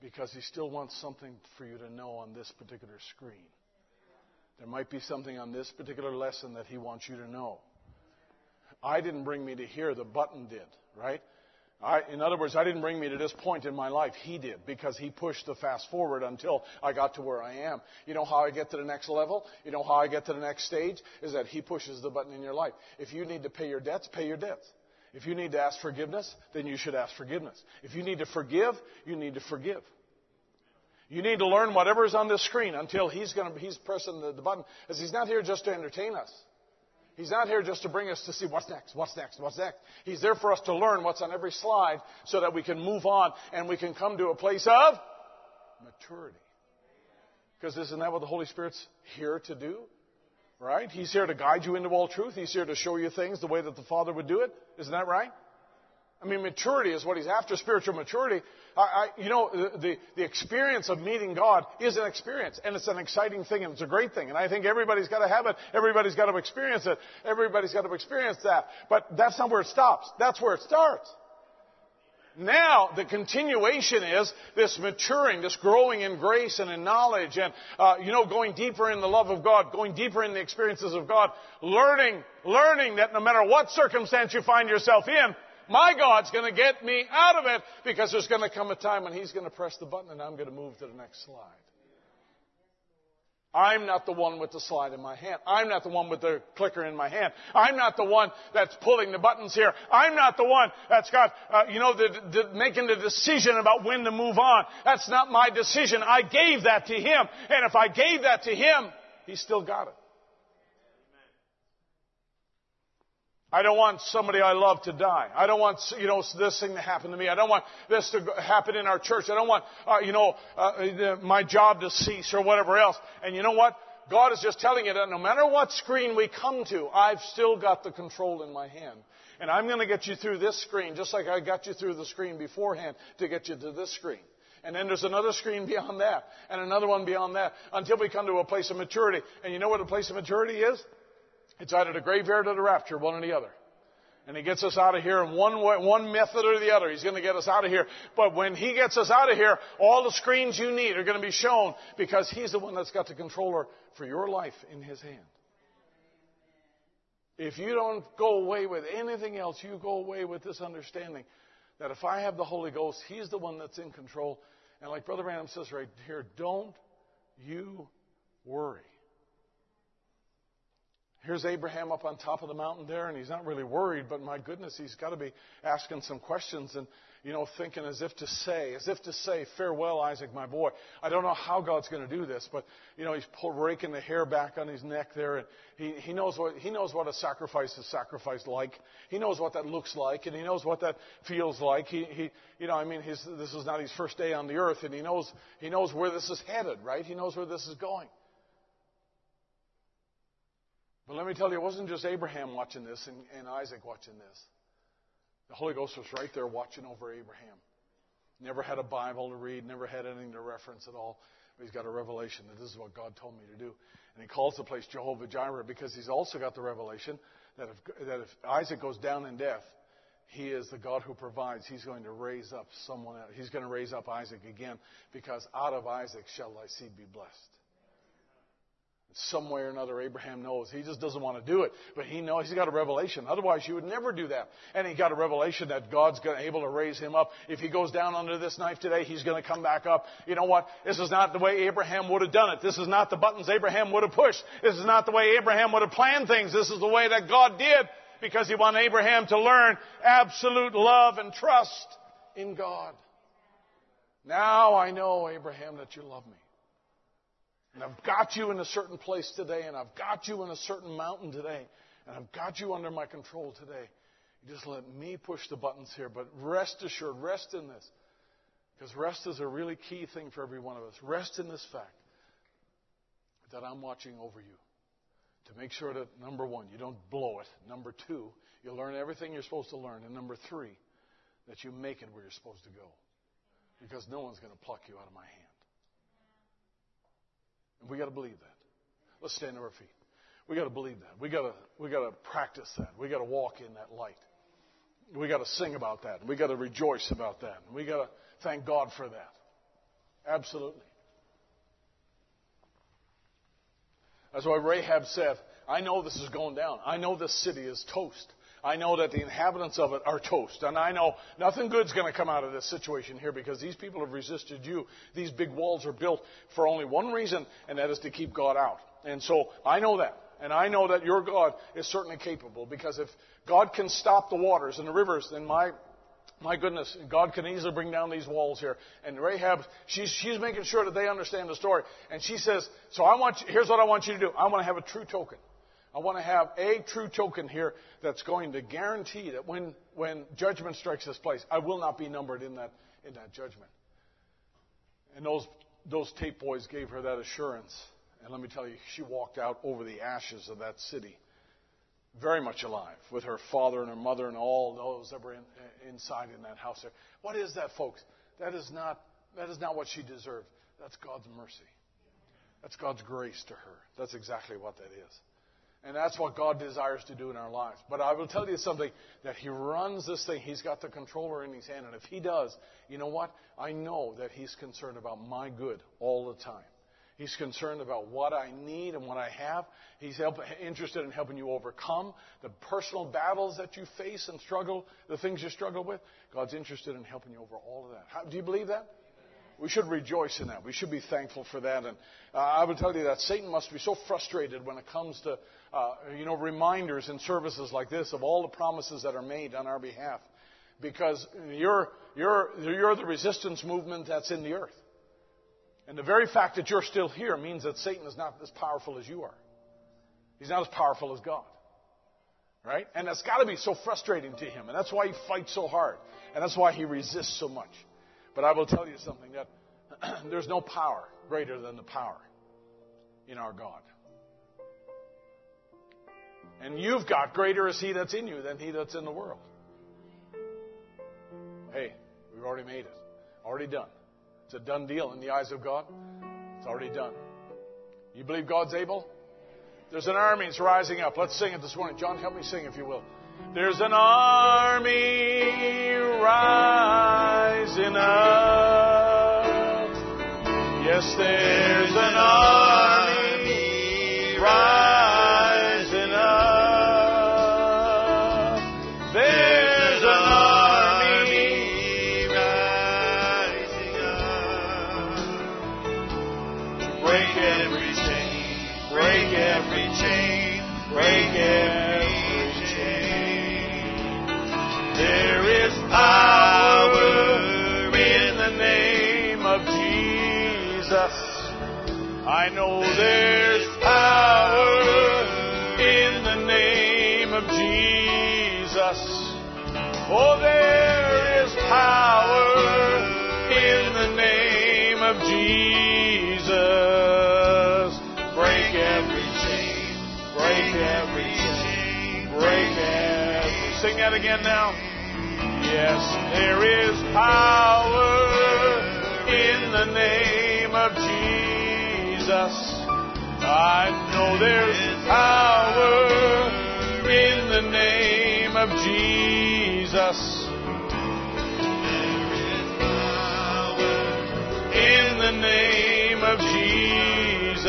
because He still wants something for you to know on this particular screen. There might be something on this particular lesson that He wants you to know. I didn't bring me to here, the button did, right? I, in other words, I didn't bring me to this point in my life. He did because he pushed the fast forward until I got to where I am. You know how I get to the next level? You know how I get to the next stage? Is that he pushes the button in your life. If you need to pay your debts, pay your debts. If you need to ask forgiveness, then you should ask forgiveness. If you need to forgive, you need to forgive. You need to learn whatever is on this screen until he's going to, he's pressing the, the button. Because he's not here just to entertain us. He's not here just to bring us to see what's next, what's next, what's next. He's there for us to learn what's on every slide so that we can move on and we can come to a place of maturity. Because isn't that what the Holy Spirit's here to do? Right? He's here to guide you into all truth. He's here to show you things the way that the Father would do it. Isn't that right? I mean, maturity is what he's after, spiritual maturity. I, I, you know, the, the experience of meeting God is an experience, and it's an exciting thing, and it's a great thing. And I think everybody's got to have it. Everybody's got to experience it. Everybody's got to experience that. But that's not where it stops. That's where it starts. Now, the continuation is this maturing, this growing in grace and in knowledge, and, uh, you know, going deeper in the love of God, going deeper in the experiences of God, learning, learning that no matter what circumstance you find yourself in, my God's going to get me out of it because there's going to come a time when He's going to press the button and I'm going to move to the next slide. I'm not the one with the slide in my hand. I'm not the one with the clicker in my hand. I'm not the one that's pulling the buttons here. I'm not the one that's got, uh, you know, the, the, making the decision about when to move on. That's not my decision. I gave that to Him. And if I gave that to Him, He still got it. I don't want somebody I love to die. I don't want, you know, this thing to happen to me. I don't want this to happen in our church. I don't want, uh, you know, uh, my job to cease or whatever else. And you know what? God is just telling you that no matter what screen we come to, I've still got the control in my hand. And I'm going to get you through this screen just like I got you through the screen beforehand to get you to this screen. And then there's another screen beyond that and another one beyond that until we come to a place of maturity. And you know what a place of maturity is? It's either the graveyard or the rapture, one or the other. And he gets us out of here in one way, one method or the other. He's going to get us out of here. But when he gets us out of here, all the screens you need are going to be shown because he's the one that's got the controller for your life in his hand. If you don't go away with anything else, you go away with this understanding that if I have the Holy Ghost, he's the one that's in control. And like Brother Branham says right here, don't you worry. Here's Abraham up on top of the mountain there, and he's not really worried, but my goodness, he's got to be asking some questions and, you know, thinking as if to say, as if to say, farewell, Isaac, my boy. I don't know how God's going to do this, but, you know, he's pull, raking the hair back on his neck there, and he, he, knows what, he knows what a sacrifice is sacrificed like. He knows what that looks like, and he knows what that feels like. He, he you know, I mean, his, this is not his first day on the earth, and he knows, he knows where this is headed, right? He knows where this is going. But let me tell you, it wasn't just Abraham watching this and, and Isaac watching this. The Holy Ghost was right there watching over Abraham. Never had a Bible to read, never had anything to reference at all. But he's got a revelation that this is what God told me to do. And he calls the place Jehovah Jireh because he's also got the revelation that if, that if Isaac goes down in death, he is the God who provides. He's going to raise up someone else. He's going to raise up Isaac again because out of Isaac shall thy seed be blessed. Some way or another, Abraham knows. He just doesn't want to do it. But he knows he's got a revelation. Otherwise, you would never do that. And he got a revelation that God's going to able to raise him up. If he goes down under this knife today, he's going to come back up. You know what? This is not the way Abraham would have done it. This is not the buttons Abraham would have pushed. This is not the way Abraham would have planned things. This is the way that God did because he wanted Abraham to learn absolute love and trust in God. Now I know, Abraham, that you love me. And I've got you in a certain place today, and I've got you in a certain mountain today, and I've got you under my control today. You just let me push the buttons here, but rest assured, rest in this. Because rest is a really key thing for every one of us. Rest in this fact that I'm watching over you to make sure that, number one, you don't blow it. Number two, you learn everything you're supposed to learn. And number three, that you make it where you're supposed to go. Because no one's going to pluck you out of my hand. And we got to believe that. Let's stand on our feet. We got to believe that. We got to we got to practice that. We got to walk in that light. We got to sing about that. We got to rejoice about that. We got to thank God for that. Absolutely. That's why Rahab said, I know this is going down. I know this city is toast. I know that the inhabitants of it are toast. And I know nothing good's going to come out of this situation here because these people have resisted you. These big walls are built for only one reason, and that is to keep God out. And so I know that. And I know that your God is certainly capable because if God can stop the waters and the rivers, then my my goodness, God can easily bring down these walls here. And Rahab, she's, she's making sure that they understand the story. And she says, so I want you, here's what I want you to do. I want to have a true token. I want to have a true token here that's going to guarantee that when, when judgment strikes this place, I will not be numbered in that, in that judgment. And those, those tape boys gave her that assurance. And let me tell you, she walked out over the ashes of that city very much alive with her father and her mother and all those that were in, inside in that house there. What is that, folks? That is not, that is not what she deserved. That's God's mercy. That's God's grace to her. That's exactly what that is. And that's what God desires to do in our lives. But I will tell you something that He runs this thing. He's got the controller in His hand. And if He does, you know what? I know that He's concerned about my good all the time. He's concerned about what I need and what I have. He's help, interested in helping you overcome the personal battles that you face and struggle, the things you struggle with. God's interested in helping you over all of that. How, do you believe that? We should rejoice in that. We should be thankful for that. And uh, I will tell you that Satan must be so frustrated when it comes to, uh, you know, reminders and services like this of all the promises that are made on our behalf. Because you're, you're, you're the resistance movement that's in the earth. And the very fact that you're still here means that Satan is not as powerful as you are. He's not as powerful as God. Right? And that's got to be so frustrating to him. And that's why he fights so hard. And that's why he resists so much. But I will tell you something that [clears throat] there's no power greater than the power in our God. And you've got greater is He that's in you than He that's in the world. Hey, we've already made it. Already done. It's a done deal in the eyes of God. It's already done. You believe God's able? There's an army that's rising up. Let's sing it this morning. John, help me sing if you will. There's an army rising up. Yes, there's an army rising I know there's power in the name of Jesus. Oh, there is power in the name of Jesus. Break every chain, break every chain, break every. Sing that again now. Yes, there is power in the name of Jesus. I know there's power in the name of Jesus. In the name of Jesus.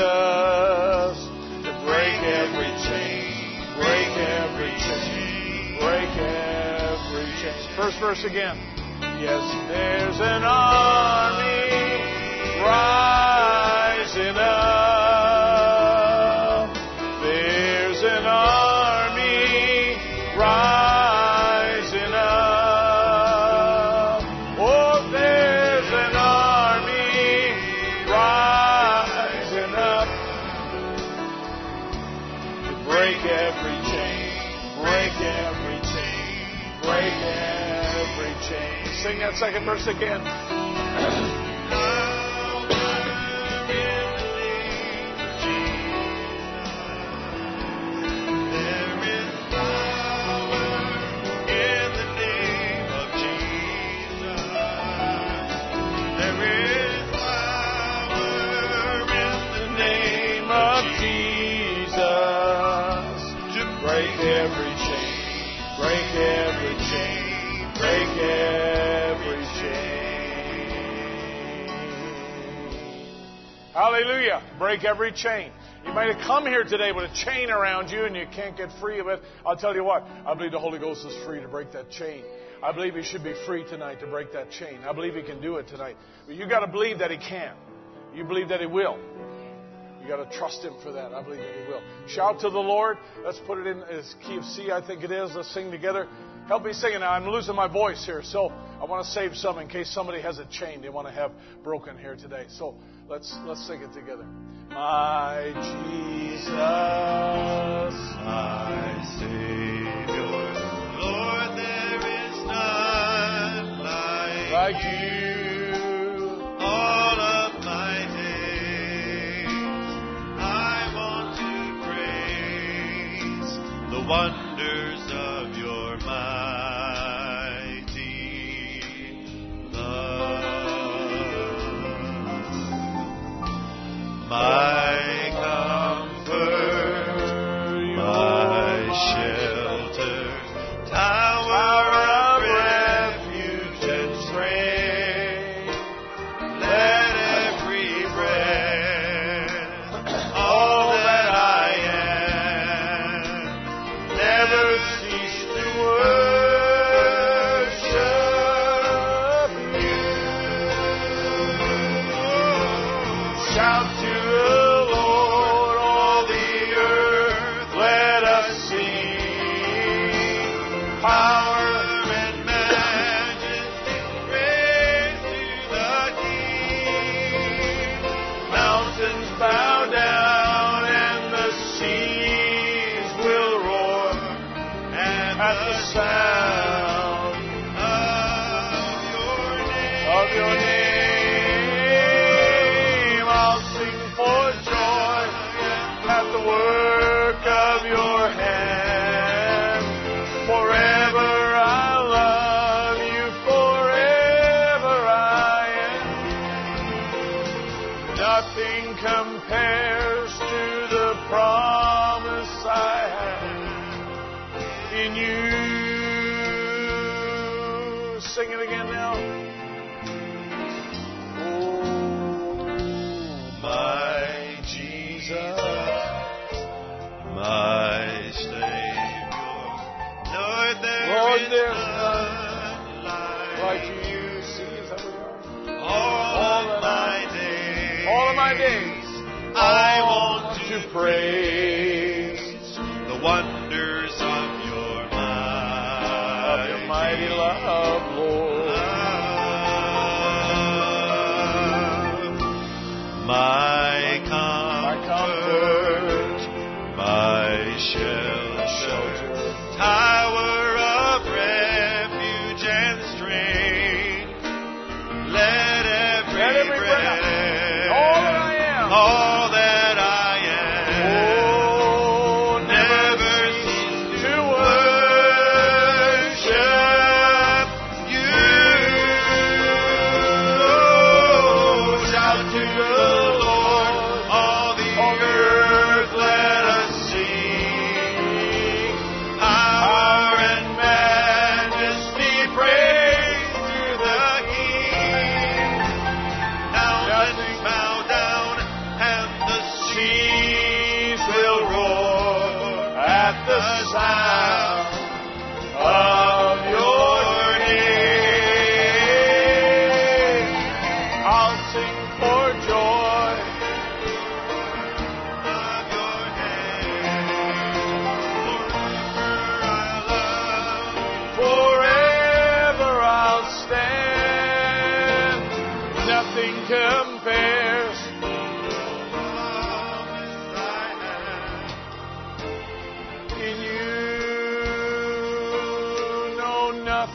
To break every chain, break every chain, break every chain. First verse again. Yes, there's an army rising up. There's an army rising up. Oh, there's an army rising up to break every chain, break every chain, break every chain. Sing that second verse again. Hallelujah. Break every chain. You might have come here today with a chain around you and you can't get free of it. I'll tell you what, I believe the Holy Ghost is free to break that chain. I believe you should be free tonight to break that chain. I believe he can do it tonight. But you got to believe that he can. You believe that he will. You got to trust him for that. I believe that he will. Shout to the Lord. Let's put it in as key of C, I think it is. Let's sing together. Help me sing it. I'm losing my voice here, so I want to save some in case somebody has a chain they want to have broken here today. So let's let's sing it together. My Jesus, My Savior, Lord, there is none like, like you. To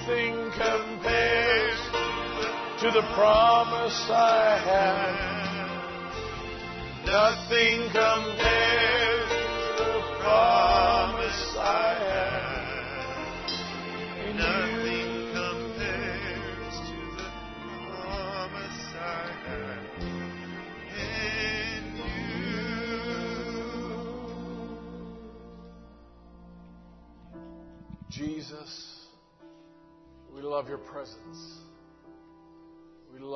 Nothing compares to the promise I have. Nothing compares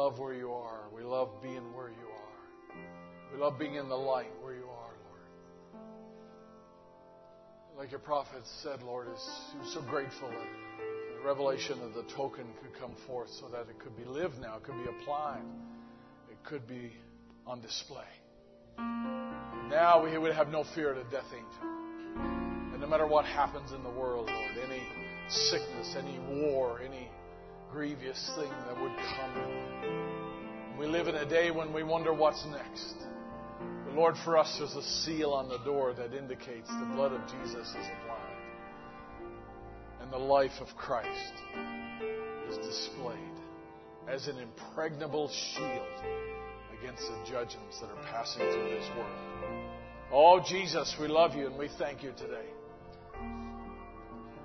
love where you are. We love being where you are. We love being in the light where you are, Lord. Like your prophet said, Lord, is so grateful that the revelation of the token could come forth so that it could be lived now, it could be applied, it could be on display. Now we would have no fear of the death angel. And no matter what happens in the world, Lord, any sickness, any war, any grievous thing that would come. We live in a day when we wonder what's next. But Lord, for us, there's a seal on the door that indicates the blood of Jesus is applied. And the life of Christ is displayed as an impregnable shield against the judgments that are passing through this world. Oh, Jesus, we love you and we thank you today.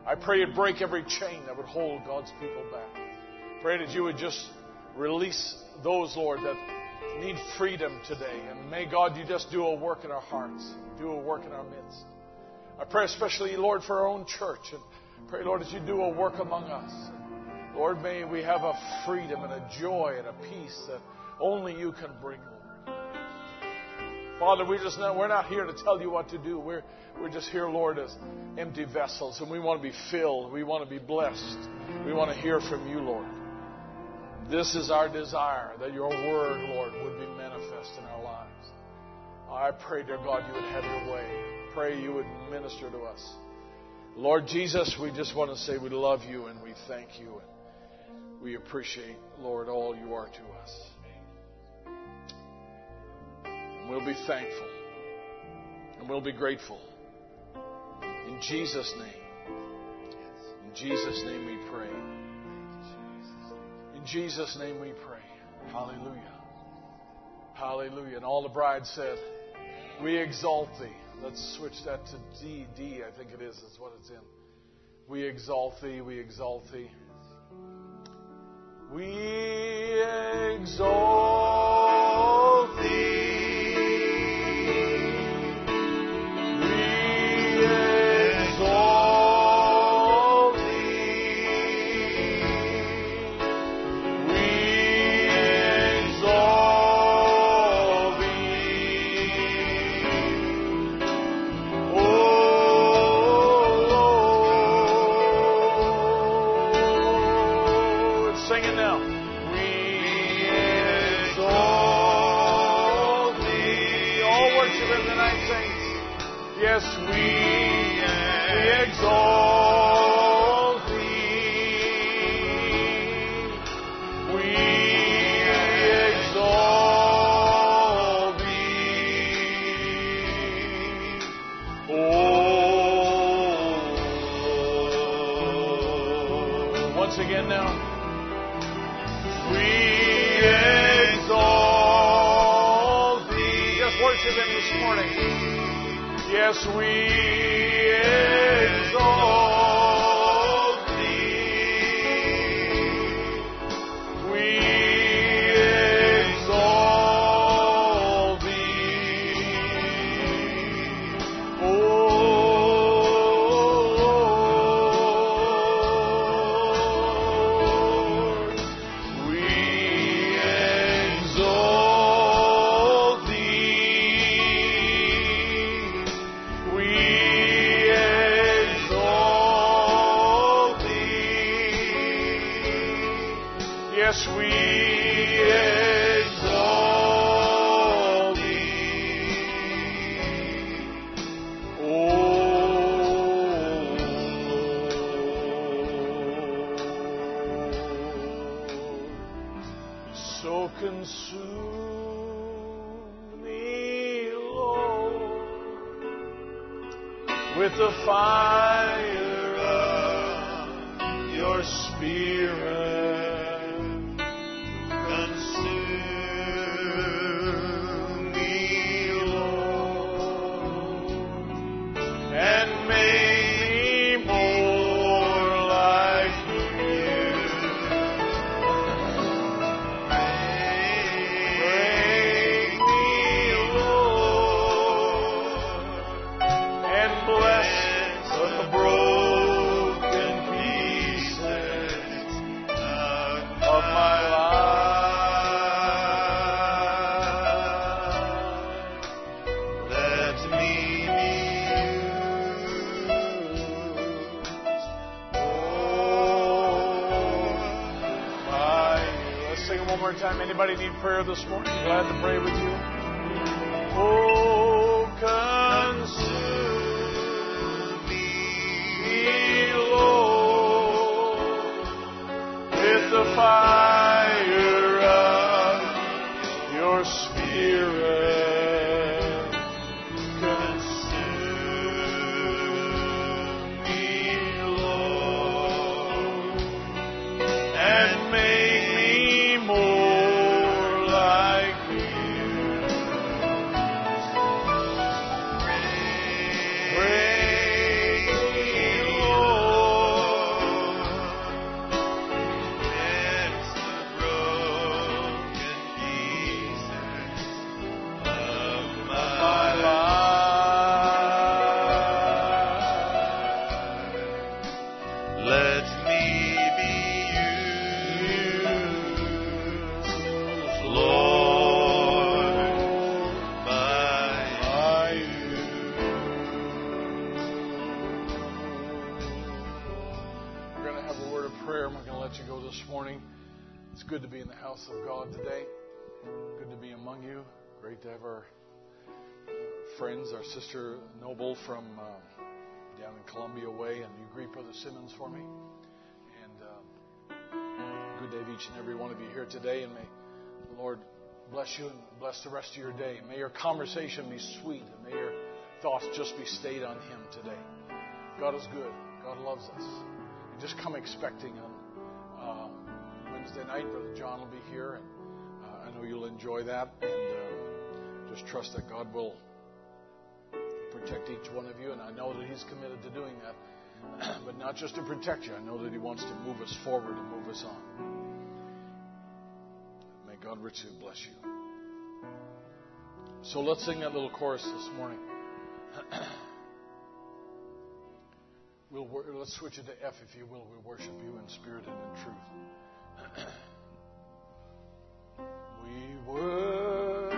I pray you'd break every chain that would hold God's people back. Pray that you would just release those, Lord, that need freedom today. And may God, you just do a work in our hearts, do a work in our midst. I pray especially, Lord, for our own church. And pray, Lord, that you do a work among us. Lord, may we have a freedom and a joy and a peace that only you can bring, Lord. Father, we just not, we're not here to tell you what to do. We're, we're just here, Lord, as empty vessels, and we want to be filled. We want to be blessed. We want to hear from you, Lord. This is our desire that your word, Lord, would be manifest in our lives. I pray, dear God, you would have your way. Pray you would minister to us. Lord Jesus, we just want to say we love you and we thank you and we appreciate, Lord, all you are to us. And we'll be thankful and we'll be grateful. In Jesus' name. In Jesus' name we pray. Jesus' name we pray. Hallelujah. Hallelujah. And all the bride said, We exalt thee. Let's switch that to D. D, I think it is. That's what it's in. We exalt thee. We exalt thee. We exalt once again now. We exalt thee. Just worship him this morning. Yes, we exalt Brother Simmons for me. And uh, good day to each and every one of you here today. And may the Lord bless you and bless the rest of your day. May your conversation be sweet, and may your thoughts just be stayed on Him today. God is good. God loves us. And just come expecting on uh, Wednesday night. Brother John will be here, and uh, I know you'll enjoy that. And uh, just trust that God will protect each one of you. And I know that He's committed to doing that. [clears throat] but not just to protect you, I know that He wants to move us forward and move us on. May God richly bless you. So let's sing that little chorus this morning. [clears throat] We'll let's switch it to F, if you will. We worship you in spirit and in truth. [clears throat] we worship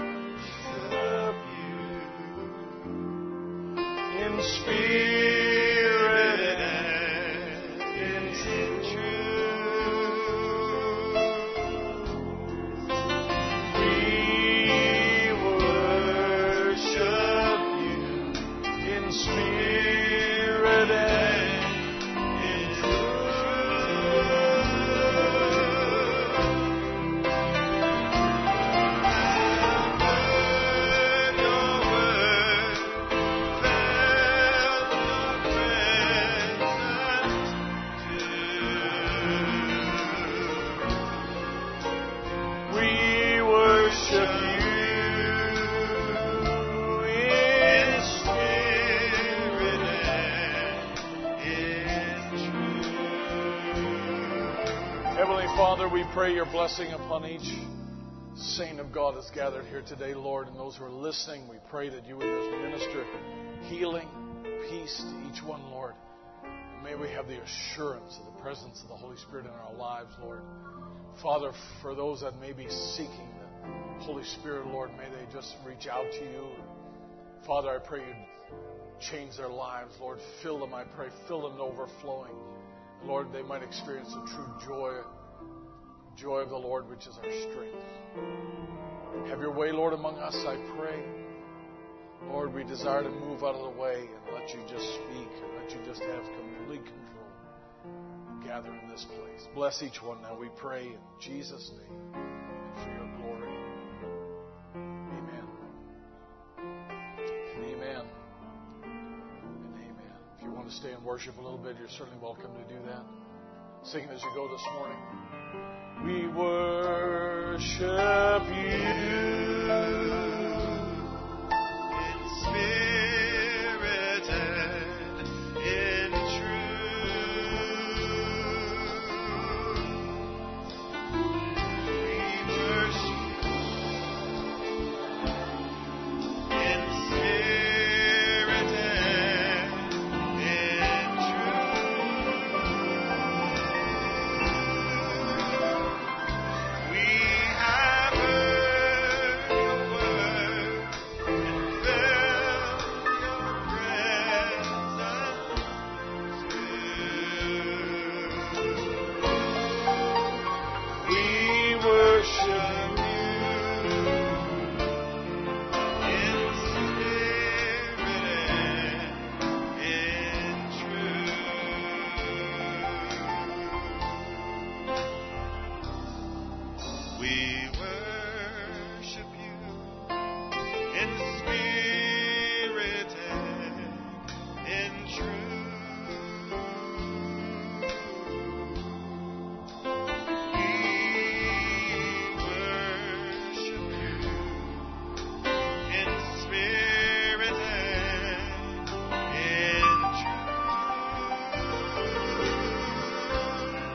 you in spirit blessing upon each saint of God that's gathered here today, Lord, and those who are listening. We pray that you would just minister healing, peace to each one, Lord. May we have the assurance of the presence of the Holy Spirit in our lives, Lord. Father, for those that may be seeking the Holy Spirit, Lord, may they just reach out to you. Father, I pray you change their lives, Lord. Fill them, I pray. Fill them to overflowing. Lord, they might experience the true joy, joy of the Lord, which is our strength. Have your way, Lord, among us, I pray. Lord, we desire to move out of the way and let you just speak and let you just have complete control. Gather in this place. Bless each one now, we pray in Jesus' name and for your glory. Amen. And amen. And amen. If you want to stay and worship a little bit, you're certainly welcome to do that. Sing it as you go this morning. We worship you.